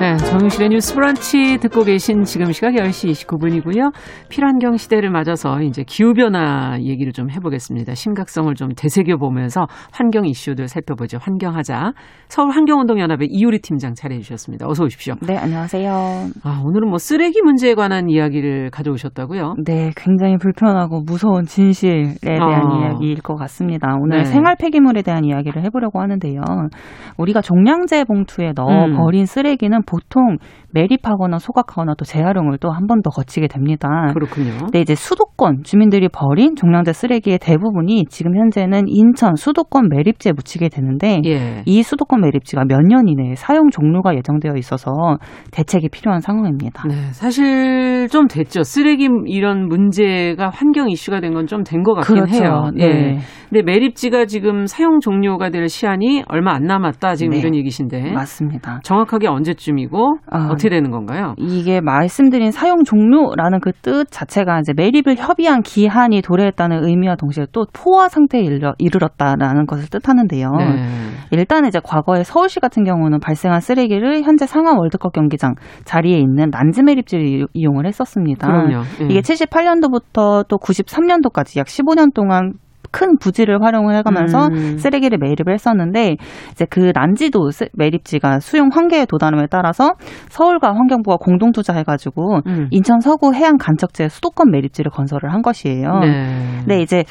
네, 정용실의 뉴스 브런치 듣고 계신 지금 시각 10시 29분이고요. 필환경 시대를 맞아서 이제 기후변화 얘기를 좀 해보겠습니다. 심각성을 좀 되새겨보면서 환경 이슈들 살펴보죠. 환경하자. 서울환경운동연합의 이유리 팀장 자리해 주셨습니다. 어서 오십시오. 네, 안녕하세요. 아, 오늘은 뭐 쓰레기 문제에 관한 이야기를 가져오셨다고요? 네, 굉장히 불편하고 무서운 진실에 대한 아. 이야기일 것 같습니다. 오늘 네. 생활 폐기물에 대한 이야기를 해보려고 하는데요. 우리가 종량제 봉투에 넣어 음. 버린 쓰레기는 보통 매립하거나 소각하거나 또 재활용을 또 한 번 더 거치게 됩니다. 그렇군요. 근데 이제 수도권 주민들이 버린 종량제 쓰레기의 대부분이 지금 현재는 인천 수도권 매립지에 묻히게 되는데 예. 이 수도권 매립지가 몇 년 이내에 사용 종료가 예정되어 있어서 대책이 필요한 상황입니다. 네, 사실 좀 됐죠. 쓰레기 이런 문제가 환경 이슈가 된 건 좀 된 것 같긴 그렇죠. 해요. 네. 네. 근데 매립지가 지금 사용 종료가 될 시한이 얼마 안 남았다 지금 네. 이런 얘기신데 맞습니다. 정확하게 언제쯤이 고 아, 어떻게 되는 건가요? 이게 말씀드린 사용 종료라는 그 뜻 자체가 이제 매립을 협의한 기한이 도래했다는 의미와 동시에 또 포화 상태에 이르, 이르렀다라는 것을 뜻하는데요. 네. 일단 이제 과거에 서울시 같은 경우는 발생한 쓰레기를 현재 상암 월드컵 경기장 자리에 있는 난지 매립지를 이용을 했었습니다. 그럼요. 네. 이게 78년도부터 또 93년도까지 약 15년 동안 큰 부지를 활용을 해가면서 음. 쓰레기를 매립을 했었는데 이제 그 난지도 매립지가 수용 한계에 도달함에 따라서 서울과 환경부가 공동 투자해가지고 음. 인천 서구 해안 간척지에 수도권 매립지를 건설을 한 것이에요. 네. 네 이제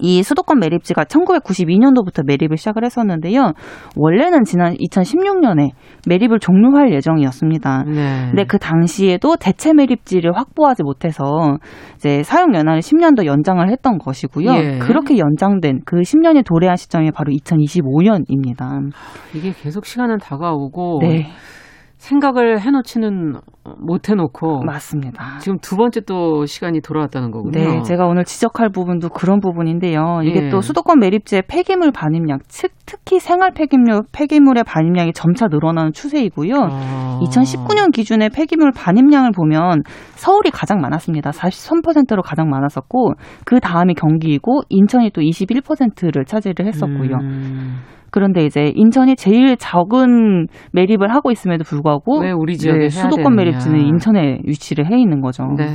이 수도권 매립지가 1992년도부터 매립을 시작을 했었는데요. 원래는 지난 2016년에 매립을 종료할 예정이었습니다. 네. 근데 그 당시에도 대체 매립지를 확보하지 못해서 이제 사용 연한을 10년 더 연장을 했던 것이고요. 예. 그렇게 연장된 그 10년이 도래한 시점이 바로 2025년입니다. 이게 계속 시간은 다가오고 네. 생각을 해놓지는 못 해놓고 맞습니다. 지금 두 번째 또 시간이 돌아왔다는 거군요. 네, 제가 오늘 지적할 부분도 그런 부분인데요. 이게 예. 또 수도권 매립지의 폐기물 반입량, 특히 생활 폐기물 폐기물의 반입량이 점차 늘어나는 추세이고요. 아. 2019년 기준의 폐기물 반입량을 보면 서울이 가장 많았습니다. 43%로 가장 많았었고 그 다음이 경기이고 인천이 또 21%를 차지를 했었고요. 음. 그런데 이제 인천이 제일 적은 매립을 하고 있음에도 불구하고 왜 우리 지역에 네, 수도권 매립지는 인천에 위치를 해 있는 거죠. 네.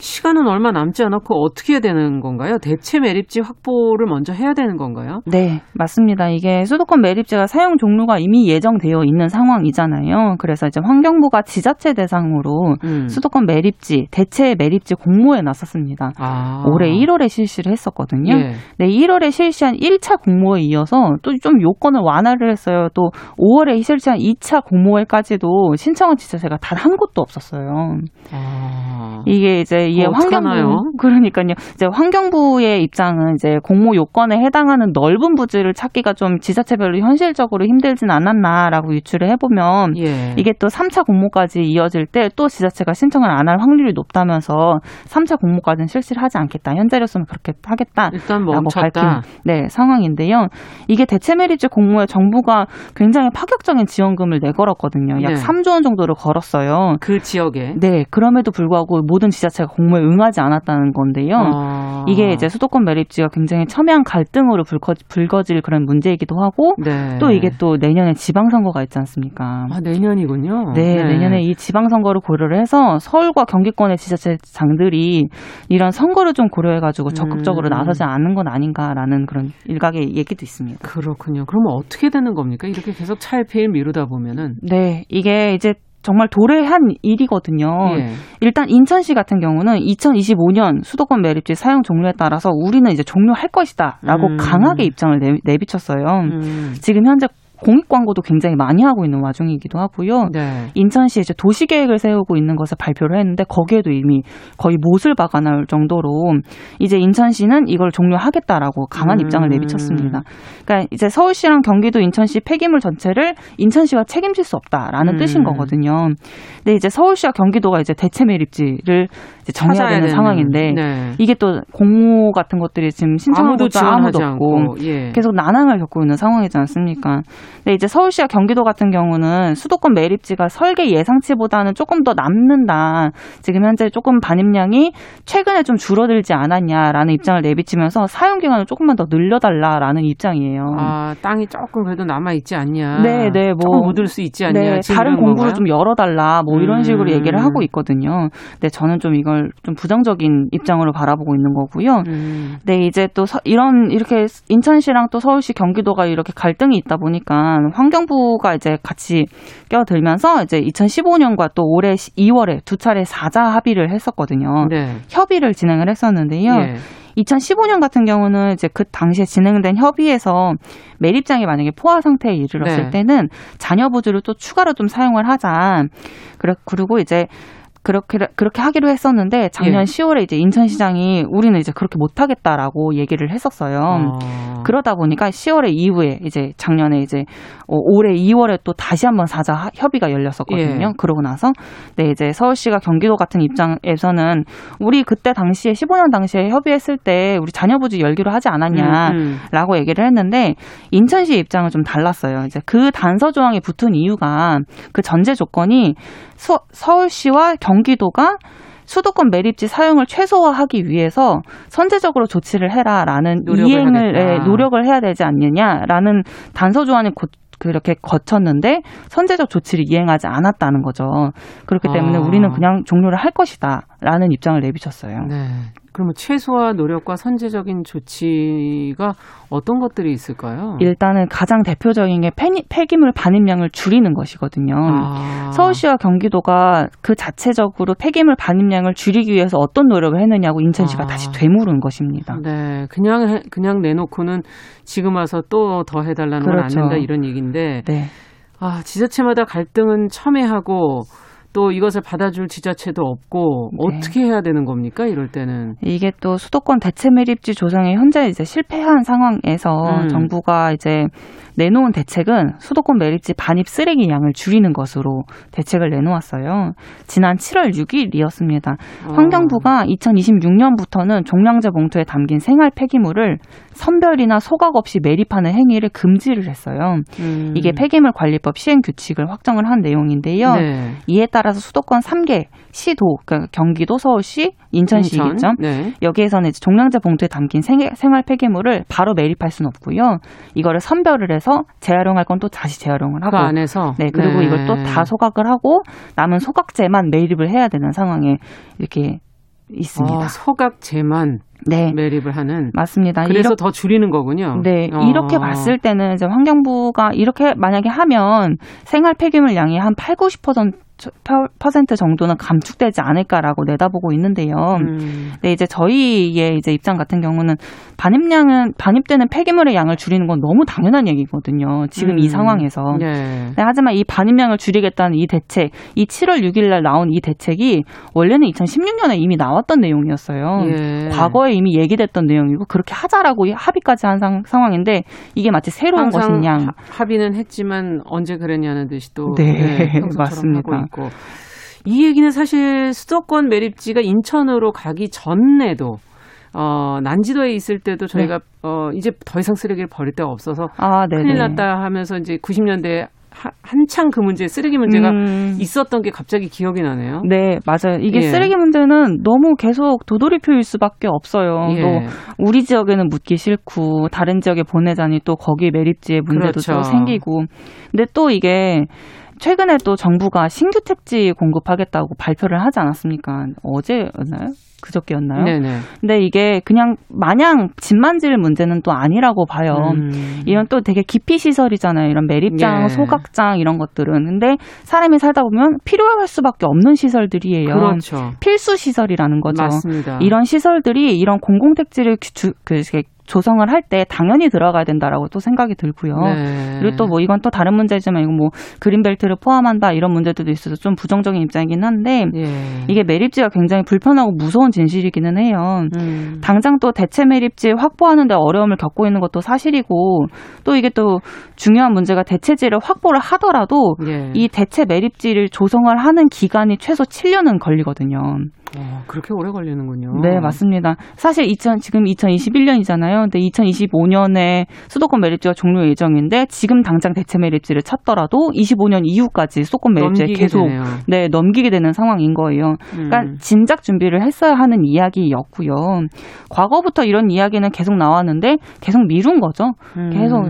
시간은 얼마 남지 않았고 어떻게 해야 되는 건가요? 대체 매립지 확보를 먼저 해야 되는 건가요? 네, 맞습니다. 이게 수도권 매립지가 사용 종료가 이미 예정되어 있는 상황이잖아요. 그래서 이제 환경부가 지자체 대상으로 음. 수도권 매립지, 대체 매립지 공모에 나섰습니다. 아. 올해 1월에 실시를 했었거든요. 예. 네, 1월에 실시한 1차 공모에 이어서 또 좀 요건을 완화를 했어요. 또 5월에 실시한 2차 공모회까지도 신청한 지자체가 단 한 곳도 없었어요. 아. 이게 이제 이게 어, 환경부 그러니까요. 이제 환경부의 입장은 이제 공모 요건에 해당하는 넓은 부지를 찾기가 좀 지자체별로 현실적으로 힘들진 않았나라고 유추를 해보면 예. 이게 또 3차 공모까지 이어질 때 또 지자체가 신청을 안 할 확률이 높다면서 3차 공모까지는 실시를 하지 않겠다. 현재로서는 그렇게 하겠다. 일단 멈췄다. 밝힌 네 상황인데요. 이게 대체 메리츠 공모에 정부가 굉장히 파격적인 지원금을 내걸었거든요. 약 네. 3조 원 정도를 걸었어요. 그 지역에. 네. 그럼에도 불구하고 모든 지자체가 공모에 응하지 않았다는 건데요. 아. 이게 이제 수도권 매립지가 굉장히 첨예한 갈등으로 불거지, 불거질 그런 문제이기도 하고 네. 또 이게 또 내년에 지방선거가 있지 않습니까? 아, 내년이군요. 네, 네, 내년에 이 지방선거를 고려를 해서 서울과 경기권의 지자체장들이 이런 선거를 좀 고려해가지고 적극적으로 음. 나서지 않는 건 아닌가라는 그런 일각의 얘기도 있습니다. 그렇군요. 그러면 어떻게 되는 겁니까? 이렇게 계속 차일피일 미루다 보면은? 네, 이게 이제 정말 도래한 일이거든요. 예. 일단 인천시 같은 경우는 2025년 수도권 매립지 사용 종료에 따라서 우리는 이제 종료할 것이다라고 음. 강하게 입장을 내, 비쳤어요 음. 지금 현재 공익 광고도 굉장히 많이 하고 있는 와중이기도 하고요. 네. 인천시 이제 도시 계획을 세우고 있는 것을 발표를 했는데 거기에도 이미 거의 못을 박아놓을 정도로 이제 인천시는 이걸 종료하겠다라고 강한 음. 입장을 내비쳤습니다. 그러니까 이제 서울시랑 경기도 인천시 폐기물 전체를 인천시가 책임질 수 없다라는 음. 뜻인 거거든요. 근데 이제 서울시와 경기도가 이제 대체 매립지를 이제 정해야 되는, 되는, 상황인데 네. 이게 또 공모 같은 것들이 지금 신청한 것도 아무도 없고 예. 계속 난항을 겪고 있는 상황이지 않습니까? 근데 이제 서울시와 경기도 같은 경우는 수도권 매립지가 설계 예상치보다는 조금 더 남는다. 지금 현재 조금 반입량이 최근에 좀 줄어들지 않았냐라는 입장을 내비치면서 사용 기간을 조금만 더 늘려달라라는 입장이에요. 아 땅이 조금 그래도 남아 있지 않냐. 네, 네, 뭐 묻을 수 있지 않냐. 네, 다른 공부를 건가요? 좀 열어달라. 뭐 이런 식으로 음. 얘기를 하고 있거든요. 근데 저는 좀 이걸 좀 부정적인 입장으로 바라보고 있는 거고요. 음. 네, 이제 또 서, 이런 이렇게 인천시랑 또 서울시, 경기도가 이렇게 갈등이 있다 보니까 있지만 환경부가 이제 같이 껴들면서 이제 2015년과 또 올해 2월에 두 차례 사자 합의를 했었거든요. 네. 협의를 진행을 했었는데요. 예. 2015년 같은 경우는 이제 그 당시에 진행된 협의에서 매립장이 만약에 포화 상태에 이르렀을 네. 때는 자녀 보조를 또 추가로 좀 사용을 하자. 그리고 이제 그렇게 그렇게 하기로 했었는데 작년 예. 10월에 이제 인천시장이 우리는 이제 그렇게 못하겠다라고 얘기를 했었어요. 아. 그러다 보니까 10월에 이후에 이제 작년에 이제 어, 올해 2월에 또 다시 한번 사자 협의가 열렸었거든요. 예. 그러고 나서 네 이제 서울시가 경기도 같은 입장에서는 우리 그때 당시에 15년 당시에 협의했을 때 우리 자녀 부지 열기로 하지 않았냐라고 음, 음. 얘기를 했는데 인천시 입장은 좀 달랐어요. 이제 그 단서 조항이 붙은 이유가 그 전제 조건이 서, 서울시와 경 기도가 수도권 매립지 사용을 최소화하기 위해서 선제적으로 조치를 해라라는 이행을 예, 노력을 해야 되지 않느냐라는 단서 조항이 곧 그렇게 거쳤는데 선제적 조치를 이행하지 않았다는 거죠. 그렇기 때문에 아. 우리는 그냥 종료를 할 것이다라는 입장을 내비쳤어요. 네. 그러면 최소화 노력과 선제적인 조치가 어떤 것들이 있을까요? 일단은 가장 대표적인 게 폐기물 반입량을 줄이는 것이거든요. 아. 서울시와 경기도가 그 자체적으로 폐기물 반입량을 줄이기 위해서 어떤 노력을 했느냐고 인천시가 아. 다시 되물은 것입니다. 네, 그냥 그냥 내놓고는 지금 와서 또 더 해달라는 그렇죠. 건안 된다 이런 얘기인데. 네. 아, 지자체마다 갈등은 첨예하고 또 이것을 받아줄 지자체도 없고 네. 어떻게 해야 되는 겁니까? 이럴 때는 이게 또 수도권 대체 매립지 조성에 현재 이제 실패한 상황에서 음. 정부가 이제 내놓은 대책은 수도권 매립지 반입 쓰레기 양을 줄이는 것으로 대책을 내놓았어요. 지난 7월 6일이었습니다. 어. 환경부가 2026년부터는 종량제 봉투에 담긴 생활 폐기물을 선별이나 소각 없이 매립하는 행위를 금지를 했어요. 음. 이게 폐기물 관리법 시행 규칙을 확정을 한 내용인데요. 네. 이에 따라 서 수도권 3개 시도, 그러니까 경기도, 서울시, 인천시겠죠. 인천? 네. 여기에서는 이제 종량제 봉투에 담긴 생활 폐기물을 바로 매립할 수는 없고요. 이거를 선별을 해서 재활용할 건 또 다시 재활용을 하고 그 안에서 네 그리고 네. 이걸 또 다 소각을 하고 남은 소각제만 매립을 해야 되는 상황에 이렇게 있습니다. 어, 소각제만 네. 매립을 하는 맞습니다. 그래서 이렇게, 더 줄이는 거군요. 네, 어. 이렇게 봤을 때는 이제 환경부가 이렇게 만약에 하면 생활 폐기물 양이 한 8, 90% 퍼센트 정도는 감축되지 않을까라고 내다보고 있는데요. 음. 네, 이제 저희의 이제 입장 같은 경우는 반입량은 반입되는 폐기물의 양을 줄이는 건 너무 당연한 얘기거든요. 지금 음. 이 상황에서. 네. 네, 하지만 이 반입량을 줄이겠다는 이 대책, 이 7월 6일 날 나온 이 대책이 원래는 2016년에 이미 나왔던 내용이었어요. 예. 과거에 이미 얘기됐던 내용이고 그렇게 하자라고 합의까지 한 상, 황인데 이게 마치 새로운 것이냐. 합의는 했지만 언제 그랬냐는 듯이 또 네, 네 맞습니다. 있고 이 얘기는 사실 수도권 매립지가 인천으로 가기 전에도 어, 난지도에 있을 때도 저희가 네. 어, 이제 더 이상 쓰레기를 버릴 데가 없어서 아, 큰일 났다 하면서 이제 90년대 하, 한창 그 문제 쓰레기 문제가 음. 있었던 게 갑자기 기억이 나네요. 네, 맞아요. 이게 예. 쓰레기 문제는 너무 계속 도돌이표일 수밖에 없어요. 예. 또 우리 지역에는 묻기 싫고 다른 지역에 보내자니 또 거기 매립지의 문제도 그렇죠. 또 생기고. 근데 또 이게 최근에 또 정부가 신규 택지 공급하겠다고 발표를 하지 않았습니까? 어제였나요? 그저께였나요? 네네. 근데 이게 그냥 마냥 집 만 질 문제는 또 아니라고 봐요. 음. 이런 또 되게 기피 시설이잖아요. 이런 매립장, 예. 소각장 이런 것들은. 근데 사람이 살다 보면 필요할 수밖에 없는 시설들이에요. 그렇죠. 필수 시설이라는 거죠. 맞습니다. 이런 시설들이 이런 공공택지를 주, 그, 조성을 할 때 당연히 들어가야 된다라고 또 생각이 들고요. 네. 그리고 또 뭐 이건 또 다른 문제지만 이거 뭐 그린벨트를 포함한다 이런 문제들도 있어서 좀 부정적인 입장이긴 한데 예. 이게 매립지가 굉장히 불편하고 무서운 진실이기는 해요. 음. 당장 또 대체 매립지 확보하는데 어려움을 겪고 있는 것도 사실이고 또 이게 또 중요한 문제가 대체지를 확보를 하더라도 예. 이 대체 매립지를 조성을 하는 기간이 최소 7년은 걸리거든요. 어, 그렇게 오래 걸리는군요. 네, 맞습니다. 사실 2000, 지금 2021년이잖아요. 근데 2025년에 수도권 매립지가 종료 예정인데 지금 당장 대체 매립지를 찾더라도 25년 이후까지 수도권 매립지에 계속 되네요. 네, 넘기게 되는 상황인 거예요. 그러니까 음. 진작 준비를 했어야 하는 이야기였고요. 과거부터 이런 이야기는 계속 나왔는데 계속 미룬 거죠. 음. 계속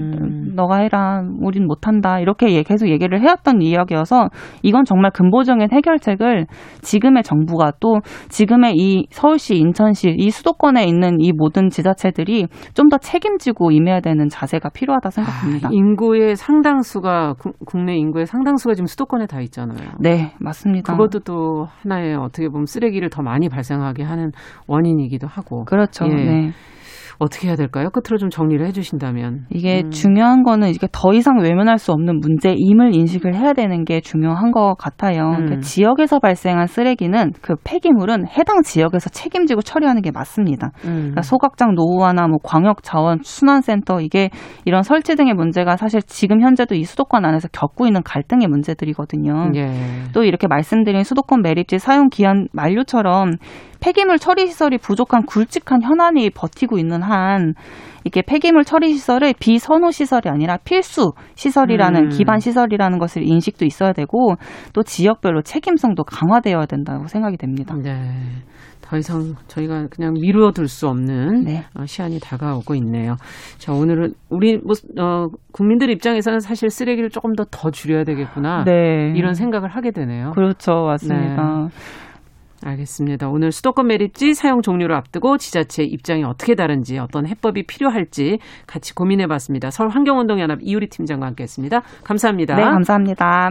너가 해라. 우린 못 한다. 이렇게 계속 얘기를 해왔던 이야기여서 이건 정말 근본적인 해결책을 지금의 정부가 또 지금의 이 서울시, 인천시 이 수도권에 있는 이 모든 지자체들이 좀 더 책임지고 임해야 되는 자세가 필요하다 생각합니다. 아, 인구의 상당수가 국내 인구의 상당수가 지금 수도권에 다 있잖아요. 네, 맞습니다. 그것도 또 하나의 어떻게 보면 쓰레기를 더 많이 발생하게 하는 원인이기도 하고. 그렇죠. 예. 네. 어떻게 해야 될까요? 끝으로 좀 정리를 해주신다면. 이게 음. 중요한 거는 이게 더 이상 외면할 수 없는 문제임을 인식을 해야 되는 게 중요한 것 같아요. 음. 그러니까 지역에서 발생한 쓰레기는 그 폐기물은 해당 지역에서 책임지고 처리하는 게 맞습니다. 음. 그러니까 소각장 노후화나 뭐 광역 자원 순환센터 이게 이런 설치 등의 문제가 사실 지금 현재도 이 수도권 안에서 겪고 있는 갈등의 문제들이거든요. 예. 또 이렇게 말씀드린 수도권 매립지 사용 기한 만료처럼 폐기물 처리 시설이 부족한 굵직한 현안이 버티고 있는 한 이게 폐기물 처리 시설을 비선호 시설이 아니라 필수 시설이라는 음. 기반 시설이라는 것을 인식도 있어야 되고 또 지역별로 책임성도 강화되어야 된다고 생각이 됩니다. 네. 더 이상 저희가 그냥 미루어둘 수 없는 네. 어, 시한이 다가오고 있네요. 자 오늘은 우리 뭐 어, 국민들 입장에서는 사실 쓰레기를 조금 더 더 줄여야 되겠구나 네. 이런 생각을 하게 되네요. 그렇죠, 맞습니다. 네. 알겠습니다. 오늘 수도권 매립지 사용 종료를 앞두고 지자체 입장이 어떻게 다른지 어떤 해법이 필요할지 같이 고민해 봤습니다. 서울 환경운동연합 이유리 팀장과 함께 했습니다. 감사합니다. 네, 감사합니다.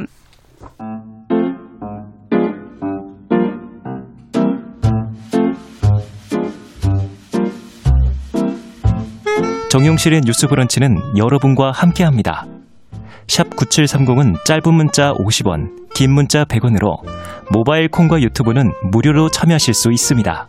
정용실의 뉴스 브런치는 여러분과 함께합니다. 샵 9730은 짧은 문자 50원, 긴 문자 100원으로 모바일 콩과 유튜브는 무료로 참여하실 수 있습니다.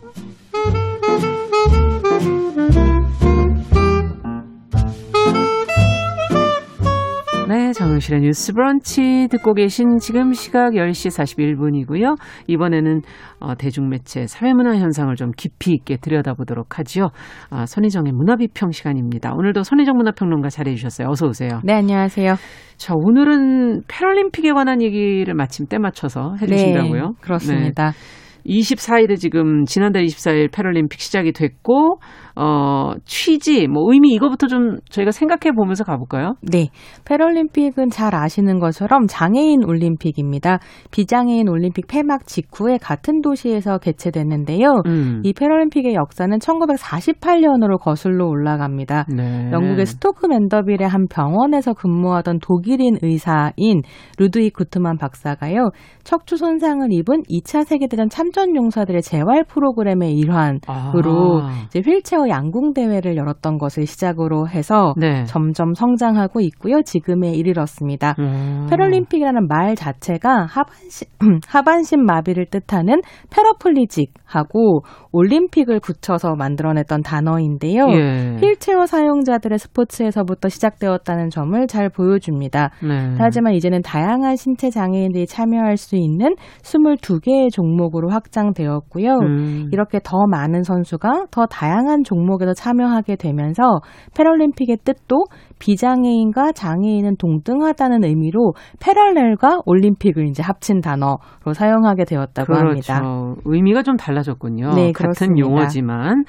정영실의 뉴스 브런치 듣고 계신 지금 시각 10시 41분이고요. 이번에는 어, 대중매체 사회문화 현상을 좀 깊이 있게 들여다보도록 하지요. 아, 손희정의 문화비평 시간입니다. 오늘도 손희정 문화평론가 자리해 주셨어요. 어서 오세요. 네, 안녕하세요. 자, 오늘은 패럴림픽에 관한 얘기를 마침 때 맞춰서 해주신다고요? 네, 그렇습니다. 네. 24일에 지금 지난달 24일 패럴림픽 시작이 됐고 어, 취지, 뭐 의미 이거부터 좀 저희가 생각해 보면서 가볼까요? 네. 패럴림픽은 잘 아시는 것처럼 장애인 올림픽입니다. 비장애인 올림픽 폐막 직후에 같은 도시에서 개최됐는데요. 음. 이 패럴림픽의 역사는 1948년으로 거슬러 올라갑니다. 네. 영국의 스토크 맨더빌의 한 병원에서 근무하던 독일인 의사인 루드이 구트만 박사가요. 척추 손상을 입은 2차 세계대전 참전 용사들의 재활 프로그램의 일환으로 아. 이제 휠체어 휠체어 양궁 대회를 열었던 것을 시작으로 해서 네. 점점 성장하고 있고요. 지금에 이르렀습니다. 음. 패럴림픽이라는 말 자체가 하반신 하반신 마비를 뜻하는 패러플리직하고 올림픽을 붙여서 만들어냈던 단어인데요. 예. 휠체어 사용자들의 스포츠에서부터 시작되었다는 점을 잘 보여줍니다. 네. 하지만 이제는 다양한 신체 장애인들이 참여할 수 있는 22개의 종목으로 확장되었고요. 음. 이렇게 더 많은 선수가 더 다양한 종목에서 참여하게 되면서 패럴림픽의 뜻도 비장애인과 장애인은 동등하다는 의미로 패럴렐과 올림픽을 이제 합친 단어로 사용하게 되었다고 그렇죠. 합니다. 의미가 좀 달라졌군요. 네, 같은 용어지만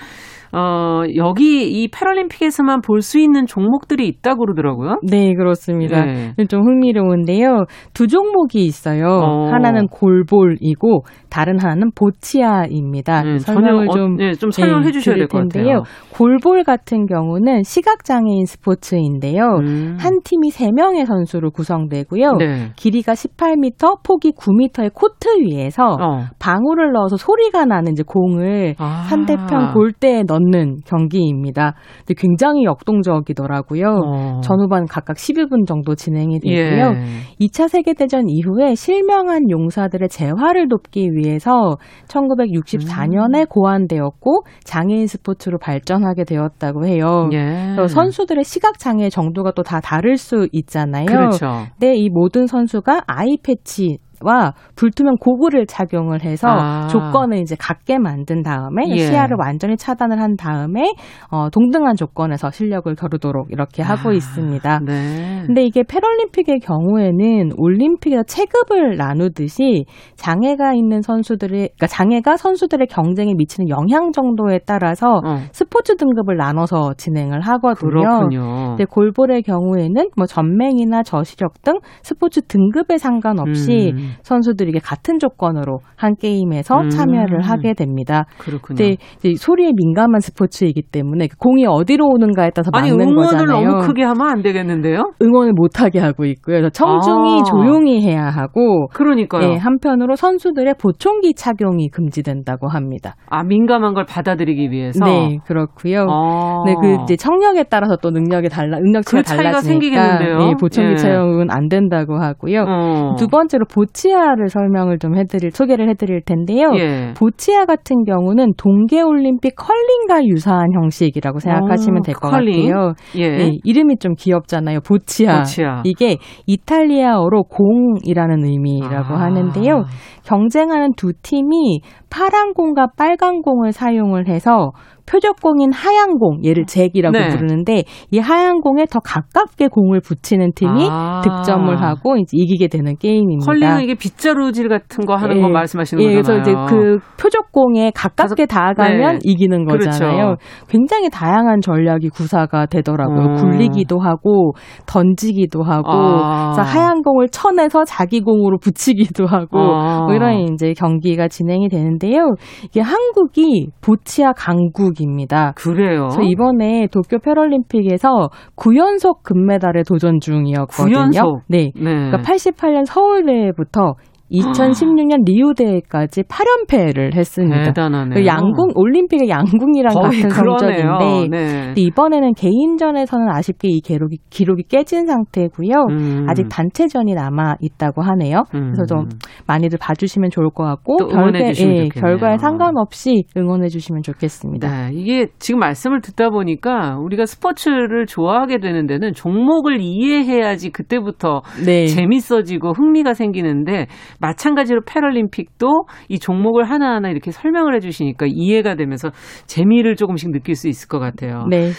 어, 여기 이 패럴림픽에서만 볼 수 있는 종목들이 있다고 그러더라고요. 네, 그렇습니다. 네. 좀 흥미로운데요. 두 종목이 있어요. 어. 하나는 골볼이고 다른 하나는 보치아입니다. 네, 설명을 어, 좀, 네, 좀 설명해 네, 주셔야 될 것 같아요. 골볼 같은 경우는 시각장애인 스포츠인데요. 음. 한 팀이 3명의 선수로 구성되고요. 네. 길이가 18m, 폭이 9m의 코트 위에서 어. 방울을 넣어서 소리가 나는 이제 공을 아. 상대편 골대에 넣는 넣는 경기입니다. 근데 굉장히 역동적이더라고요. 어. 전후반 각각 11분 정도 진행이 되고요. 예. 2차 세계대전 이후에 실명한 용사들의 재활을 돕기 위해서 1964년에 음. 고안되었고 장애인 스포츠로 발전하게 되었다고 해요. 예. 선수들의 시각 장애 정도가 또 다 다를 수 있잖아요. 그렇죠. 네, 이 모든 선수가 아이 패치 와 불투명 고글을 착용을 해서 아. 조건을 이제 갖게 만든 다음에 예. 시야를 완전히 차단을 한 다음에 어, 동등한 조건에서 실력을 겨루도록 이렇게 하고 아. 있습니다. 네. 근데 이게 패럴림픽의 경우에는 올림픽에서 체급을 나누듯이 장애가 있는 선수들의 그러니까 장애가 선수들의 경쟁에 미치는 영향 정도에 따라서 어. 스포츠 등급을 나눠서 진행을 하거든요. 그렇군요. 근데 골볼의 경우에는 뭐 전맹이나 저시력 등 스포츠 등급에 상관없이 음. 선수들에게 같은 조건으로 한 게임에서 음. 참여를 하게 됩니다. 그렇군요. 근데 소리에 민감한 스포츠이기 때문에 그 공이 어디로 오는가에 따라서 아니, 맞는 응원을 거잖아요. 너무 크게 하면 안 되겠는데요? 응원을 못 하게 하고 있고요. 청중이 아. 조용히 해야 하고 그러니까요. 네, 한편으로 선수들의 보청기 착용이 금지된다고 합니다. 아 민감한 걸 받아들이기 위해서. 네, 그렇고요. 아. 네, 그 이제 청력에 따라서 또 능력이 달라 능력치가 그 달라지니까 네, 보청기 예. 착용은 안 된다고 하고요. 어. 두 번째로 보 치아를 설명을 좀 해드릴 소개를 해드릴 텐데요. 예. 보치아 같은 경우는 동계올림픽 컬링과 유사한 형식이라고 생각하시면 어, 될것 같아요. 예. 네, 이름이 좀 귀엽잖아요. 보치아. 보치아. 이게 이탈리아어로 공이라는 의미라고 아. 하는데요. 경쟁하는 두 팀이 파란 공과 빨간 공을 사용을 해서 표적공인 하얀 공, 얘를 잭이라고 네. 부르는데 이 하얀 공에 더 가깝게 공을 붙이는 팀이 아. 득점을 하고 이제 이기게 되는 게임입니다. 컬링은 이게 빗자루질 같은 거 하는 예. 거 말씀하시는 예, 거잖아요. 그래서 이제 그 표적공에 가깝게 닿아가면 네. 이기는 거잖아요. 그렇죠. 굉장히 다양한 전략이 구사가 되더라고요. 음. 굴리기도 하고 던지기도 하고 아. 그래서 하얀 공을 쳐내서 자기 공으로 붙이기도 하고 아. 뭐 이런 이제 경기가 진행이 되는데요. 이게 한국이 보치아 강국 기록입니다. 그래요? 그래서 이번에 도쿄 패럴림픽에서 9연속 금메달에 도전 중이었거든요. 9연속? 네. 네. 그러니까 88년 서울대회부터 2016년 리우 대회까지 8연패를 했습니다. 대단하네요. 그 양궁 올림픽의 양궁이랑 같은 성적인데 네. 이번에는 개인전에서는 아쉽게 이 기록이, 기록이 깨진 상태고요. 음. 아직 단체전이 남아 있다고 하네요. 음. 그래서 좀 많이들 봐주시면 좋을 것 같고 결과에, 예, 결과에 상관없이 응원해 주시면 좋겠습니다. 네, 이게 지금 말씀을 듣다 보니까 우리가 스포츠를 좋아하게 되는 데는 종목을 이해해야지 그때부터 네. 재밌어지고 흥미가 생기는데 마찬가지로 패럴림픽도 이 종목을 하나하나 이렇게 설명을 해주시니까 이해가 되면서 재미를 조금씩 느낄 수 있을 것 같아요. 네.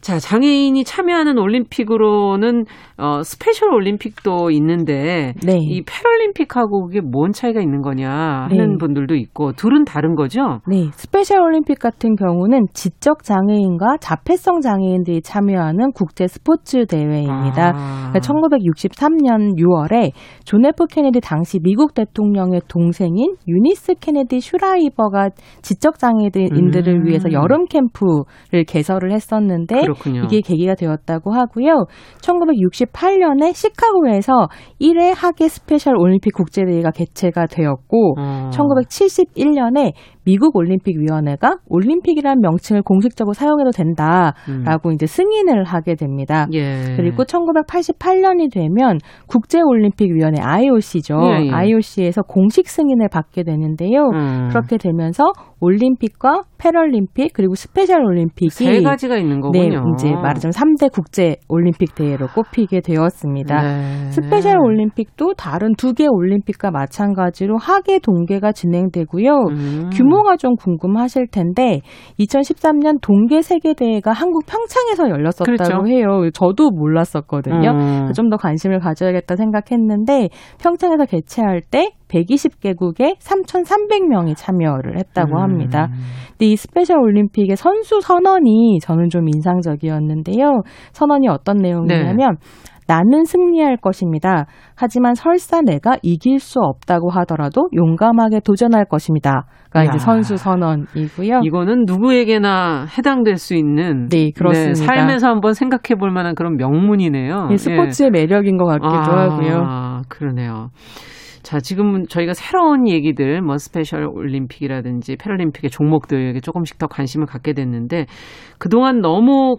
자, 장애인이 참여하는 올림픽으로는 어, 스페셜 올림픽도 있는데 네. 이 패럴림픽하고 그게 뭔 차이가 있는 거냐 하는 네. 분들도 있고 둘은 다른 거죠? 네. 스페셜 올림픽 같은 경우는 지적 장애인과 자폐성 장애인들이 참여하는 국제 스포츠 대회입니다. 아. 1963년 6월에 존 F 케네디 당시 미국 대통령의 동생인 유니스 케네디 슈라이버가 지적 장애인들을 음. 위해서 여름 캠프를 개설을 했었는데 그렇군요. 이게 계기가 되었다고 하고요. 1968년에 시카고에서 1회 하계 스페셜 올림픽 국제대회가 개최가 되었고 어. 1971년에 미국 올림픽 위원회가 올림픽이라는 명칭을 공식적으로 사용해도 된다라고 음. 이제 승인을 하게 됩니다. 예. 그리고 1988년이 되면 국제 올림픽 위원회 IOC죠. 예, 예. IOC 에서 공식 승인을 받게 되는데요. 음. 그렇게 되면서 올림픽과 패럴림픽 그리고 스페셜 올림픽이 세 가지가 있는 거군요. 네, 이제 말하자면 3대 국제 올림픽 대회로 꼽히게 되었습니다. 네. 스페셜 올림픽도 다른 두 개 올림픽과 마찬가지로 하계 동계가 진행되고요. 음. 규모가 좀 궁금하실 텐데 2013년 동계 세계 대회가 한국 평창에서 열렸었다고 그렇죠. 해요. 저도 몰랐었거든요. 음. 좀더 관심을 가져야겠다 생각했는데 평창에서 개최할 때 120개국에 3,300명이 참여를 했다고 음. 합니다. 근데 이 스페셜 올림픽의 선수 선언이 저는 좀 인상적이었는데요. 선언이 어떤 내용이냐면 네. 나는 승리할 것입니다. 하지만 설사 내가 이길 수 없다고 하더라도 용감하게 도전할 것입니다. 가 이제 선수 선언이고요. 이거는 누구에게나 해당될 수 있는 네, 그렇습니다. 네, 삶에서 한번 생각해 볼 만한 그런 명문이네요. 네, 스포츠의 예. 매력인 것 같기도 아, 하고요. 그러네요. 자, 지금 저희가 새로운 얘기들, 뭐 스페셜 올림픽이라든지 패럴림픽의 종목들에게 조금씩 더 관심을 갖게 됐는데 그동안 너무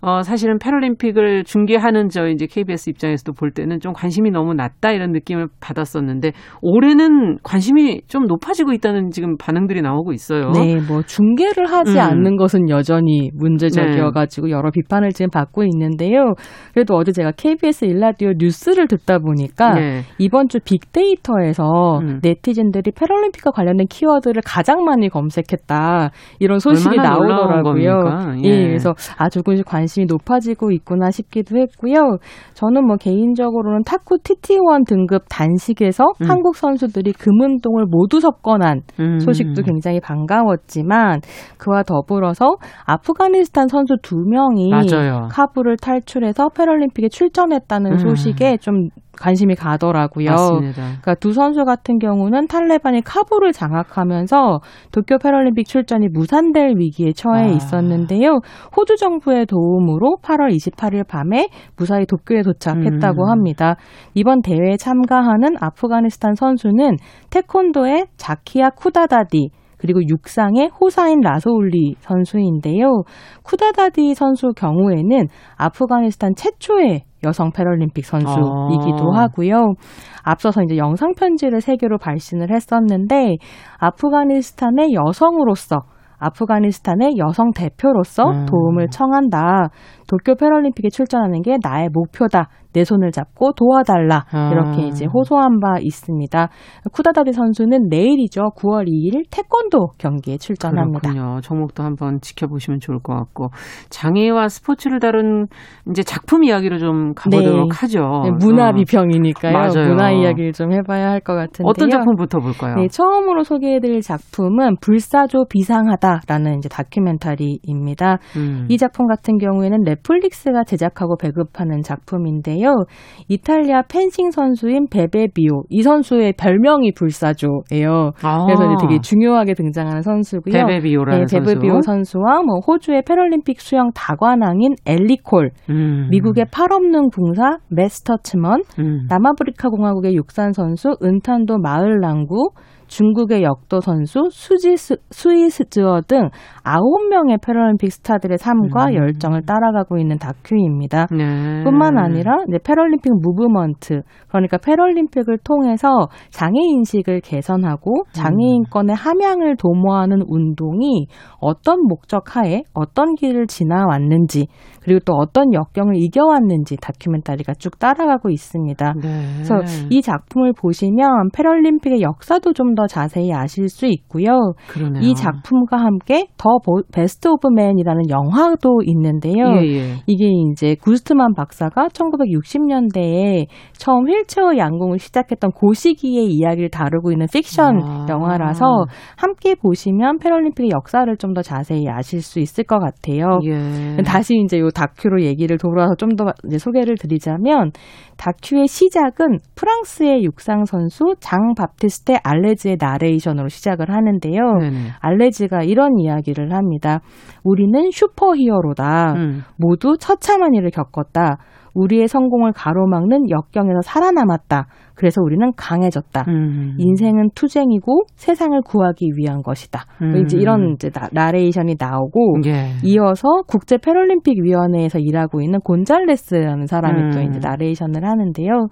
어, 사실은 패럴림픽을 중계하는 저 이제 KBS 입장에서도 볼 때는 좀 관심이 너무 낮다 이런 느낌을 받았었는데 올해는 관심이 좀 높아지고 있다는 지금 반응들이 나오고 있어요. 네, 뭐 중계를 하지 음. 않는 것은 여전히 문제적이어가지고 네. 여러 비판을 지금 받고 있는데요. 그래도 어제 제가 KBS 일라디오 뉴스를 듣다 보니까 네. 이번 주 빅데이터에서 음. 네티즌들이 패럴림픽과 관련된 키워드를 가장 많이 검색했다 이런 소식이 나오더라고요. 예. 예, 그래서 아 조금 씩 관심이 높아지고 있구나 싶기도 했고요. 저는 뭐 개인적으로는 탁구 TT1 등급 단식에서 음. 한국 선수들이 금은동을 모두 석권한 음. 소식도 굉장히 반가웠지만 그와 더불어서 아프가니스탄 선수 두 명이 맞아요. 카불을 탈출해서 패럴림픽에 출전했다는 음. 소식에 좀 관심이 가더라고요. 맞습니다. 그러니까 두 선수 같은 경우는 탈레반이 카불을 장악하면서 도쿄 패럴림픽 출전이 무산될 위기에 처해 아. 있었는데요. 호주 정부의 도움으로 8월 28일 밤에 무사히 도쿄에 도착했다고 음. 합니다. 이번 대회에 참가하는 아프가니스탄 선수는 태권도의 자키야 쿠다다디 그리고 육상의 호사인 라소울리 선수인데요. 쿠다다디 선수 경우에는 아프가니스탄 최초의 여성 패럴림픽 선수이기도 아. 하고요. 앞서서 이제 영상 편지를 세계로 발신을 했었는데 아프가니스탄의 여성으로서 아프가니스탄의 여성 대표로서 음. 도움을 청한다. 도쿄 패럴림픽에 출전하는 게 나의 목표다. 내 손을 잡고 도와달라. 아. 이렇게 이제 호소한 바 있습니다. 쿠다다디 선수는 내일이죠. 9월 2일 태권도 경기에 출전합니다. 그렇군요. 종목도 한번 지켜보시면 좋을 것 같고 장애와 스포츠를 다룬 이제 작품 이야기로 좀 가보도록 네. 하죠. 네, 문화 비평이니까요. 맞아요. 문화 이야기를 좀 해봐야 할 것 같은데요. 어떤 작품부터 볼까요? 네, 처음으로 소개해드릴 작품은 불사조 비상하다라는 이제 다큐멘터리입니다. 음. 이 작품 같은 경우에는 넷플릭스가 제작하고 배급하는 작품인데요. 이탈리아 펜싱 선수인 베베비오 이 선수의 별명이 불사조예요. 아. 그래서 이제 되게 중요하게 등장하는 선수고요. 베베비오라는 네, 베베비오 선수. 와 뭐 호주의 패럴림픽 수영 다관왕인 엘리 콜, 음. 미국의 팔 없는 궁사 맷 스터츠먼, 음. 남아프리카 공화국의 육상 선수 은탄도 마흘랑구, 중국의 역도 선수 수지 스위스즈어 등 아홉 명의 패럴림픽 스타들의 삶과 음. 열정을 따라가고 있는 다큐입니다. 네. 뿐만 아니라 이제 패럴림픽 movement 그러니까 패럴림픽을 통해서 장애 인식을 개선하고 장애 인권의 함양을 도모하는 운동이 어떤 목적 하에 어떤 길을 지나왔는지 그리고 또 어떤 역경을 이겨왔는지 다큐멘터리가 쭉 따라가고 있습니다. 네. 그래서 이 작품을 보시면 패럴림픽의 역사도 좀 더 자세히 아실 수 있고요. 그러네요. 이 작품과 함께 The Best of Men이라는 영화도 있는데요. 예, 예. 이게 이제 구트만 박사가 1960년대에 처음 휠체어 양궁을 시작했던 고 시기의 이야기를 다루고 있는 픽션 아. 영화라서 함께 보시면 패럴림픽의 역사를 좀 더 자세히 아실 수 있을 것 같아요. 예. 다시 이제 요 다큐로 얘기를 돌아서 좀더 소개를 드리자면 다큐의 시작은 프랑스의 육상 선수 장 바티스테 알레즈의 나레이션으로 시작을 하는데요. 네네. 알레즈가 이런 이야기를 합니다. 우리는 슈퍼히어로다. 음. 모두 처참한 일을 겪었다. 우리의 성공을 가로막는 역경에서 살아남았다. 그래서 우리는 강해졌다. 음. 인생은 투쟁이고 세상을 구하기 위한 것이다. 음. 이제 이런 이제 나레이션이 나오고 예. 이어서 국제 패럴림픽 위원회에서 일하고 있는 곤잘레스라는 사람이 음. 또 이제 나레이션을 하는데요.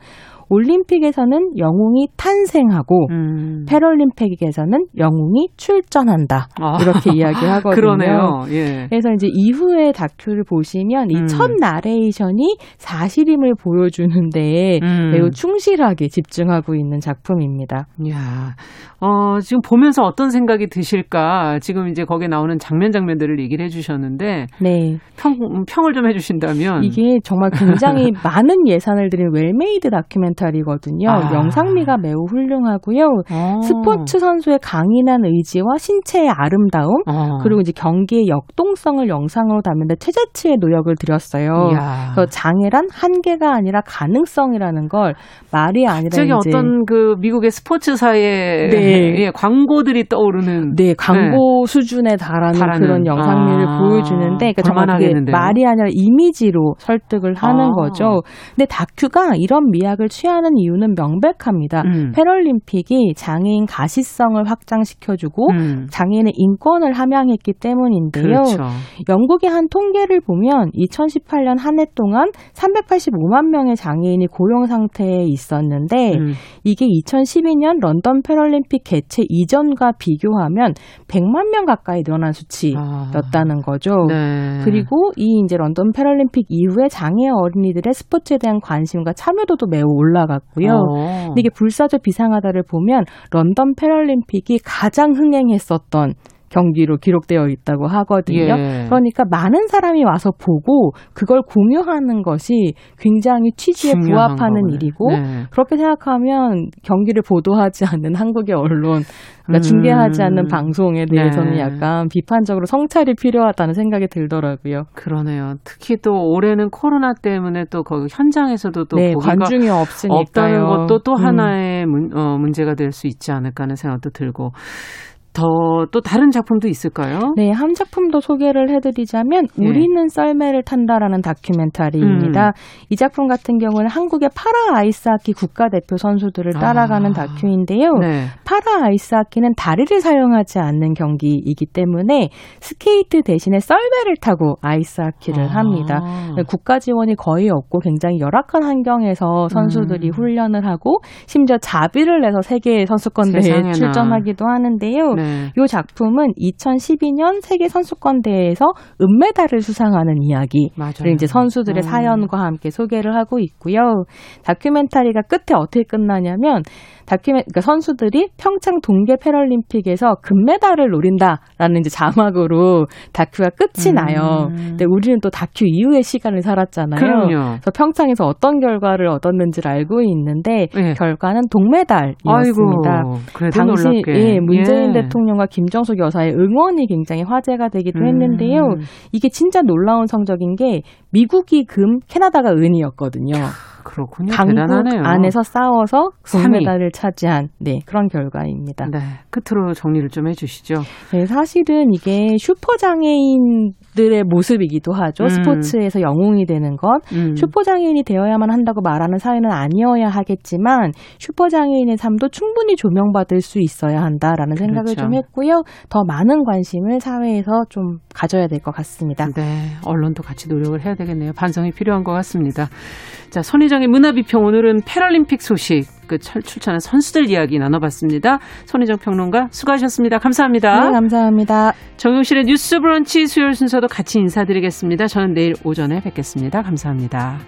올림픽에서는 영웅이 탄생하고 음. 패럴림픽에서는 영웅이 출전한다. 아. 이렇게 이야기하거든요. 그러네요. 예. 그래서 이제 이후의 다큐를 보시면 이 첫 음. 나레이션이 사실임을 보여주는데 음. 매우 충실하게 집중하고 있는 작품입니다. 야, 어, 지금 보면서 어떤 생각이 드실까? 지금 이제 거기에 나오는 장면 장면들을 얘기를 해주셨는데, 네. 평 평을 좀 해주신다면 이게 정말 굉장히 많은 예산을 들인 well-made 다큐멘터리거든요. 아. 영상미가 매우 훌륭하고요. 아. 스포츠 선수의 강인한 의지와 신체의 아름다움, 아. 그리고 이제 경기의 역동성을 영상으로 담는데 최대치의 노력을 들였어요. 그래서 장애란 한계가 아니라 가능성이라는 걸 말이 아니라 갑자기 이제 어떤 그 미국의 스포츠사의 네. 네. 예, 광고들이 떠오르는 네 광고 네. 수준에 달하는, 달하는, 그런 영상미를 아, 보여주는데 그러니까 정말 말이 아니라 이미지로 설득을 하는 아. 거죠. 근데 다큐가 이런 미학을 취 하는 이유는 명백합니다. 음. 패럴림픽이 장애인 가시성을 확장시켜주고 음. 장애인의 인권을 함양했기 때문인데요. 그렇죠. 영국의 한 통계를 보면 2018년 한 해 동안 385만 명의 장애인이 고용 상태에 있었는데 음. 이게 2012년 런던 패럴림픽 개최 이전과 비교하면 100만 명 가까이 늘어난 수치였다는 거죠. 네. 그리고 이 이제 런던 패럴림픽 이후에 장애 어린이들의 스포츠에 대한 관심과 참여도도 매우 올라 갔고요. 어. 근데 이게 불사조 비상하다를 보면 런던 패럴림픽이 가장 흥행했었던 경기로 기록되어 있다고 하거든요. 예. 그러니까 많은 사람이 와서 보고 그걸 공유하는 것이 굉장히 취지에 부합하는 거네. 일이고 네. 그렇게 생각하면 경기를 보도하지 않는 한국의 언론 그러니까 음. 중계하지 않는 방송에 대해서는 네. 약간 비판적으로 성찰이 필요하다는 생각이 들더라고요. 그러네요. 특히 또 올해는 코로나 때문에 또 거기 현장에서도 또 네, 관중이 없으니까요. 없다는 것도 또 음. 하나의 문, 어, 문제가 될 수 있지 않을까 하는 생각도 들고 더 또 다른 작품도 있을까요? 네, 한 작품도 소개를 해드리자면 네. 우리는 썰매를 탄다라는 다큐멘터리입니다. 음. 이 작품 같은 경우는 한국의 파라 아이스하키 국가대표 선수들을 따라가는 아. 다큐인데요. 네. 파라 아이스하키는 다리를 사용하지 않는 경기이기 때문에 스케이트 대신에 썰매를 타고 아이스하키를 아. 합니다. 국가 지원이 거의 없고 굉장히 열악한 환경에서 선수들이 음. 훈련을 하고 심지어 자비를 내서 세계 선수권 대회에 출전하기도 하는데요. 네. 이 작품은 2012년 세계 선수권 대회에서 은메달을 수상하는 이야기를 맞아요. 이제 선수들의 음. 사연과 함께 소개를 하고 있고요. 다큐멘터리가 끝에 어떻게 끝나냐면 다큐멘 그러니까 선수들이 평창 동계 패럴림픽에서 금메달을 노린다라는 이제 자막으로 다큐가 끝이 음. 나요. 근데 우리는 또 다큐 이후의 시간을 살았잖아요. 그럼요. 그래서 평창에서 어떤 결과를 얻었는지를 알고 있는데 네. 결과는 동메달이었습니다. 아이고, 당시 놀랍게. 예, 문재인 예. 대통령과 김정숙 여사의 응원이 굉장히 화제가 되기도 음. 했는데요. 이게 진짜 놀라운 성적인 게 미국이 금, 캐나다가 은이었거든요. 그렇군요. 강국 대단하네요. 안에서 싸워서 금메달을 차지한 네, 그런 결과입니다. 네, 끝으로 정리를 좀 해주시죠. 네, 사실은 이게 슈퍼 장애인들의 모습이기도 하죠. 음. 스포츠에서 영웅이 되는 것. 음. 슈퍼 장애인이 되어야만 한다고 말하는 사회는 아니어야 하겠지만 슈퍼 장애인의 삶도 충분히 조명받을 수 있어야 한다라는 생각을 그렇죠. 좀 했고요. 더 많은 관심을 사회에서 좀 가져야 될 것 같습니다. 네, 언론도 같이 노력을 해야 되겠네요. 반성이 필요한 것 같습니다. 자, 손희정의 문화비평 오늘은 패럴림픽 소식 그 출전한 선수들 이야기 나눠봤습니다. 손희정 평론가 수고하셨습니다. 감사합니다. 네, 감사합니다. 정용실의 뉴스 브런치 수요일 순서도 같이 인사드리겠습니다. 저는 내일 오전에 뵙겠습니다. 감사합니다.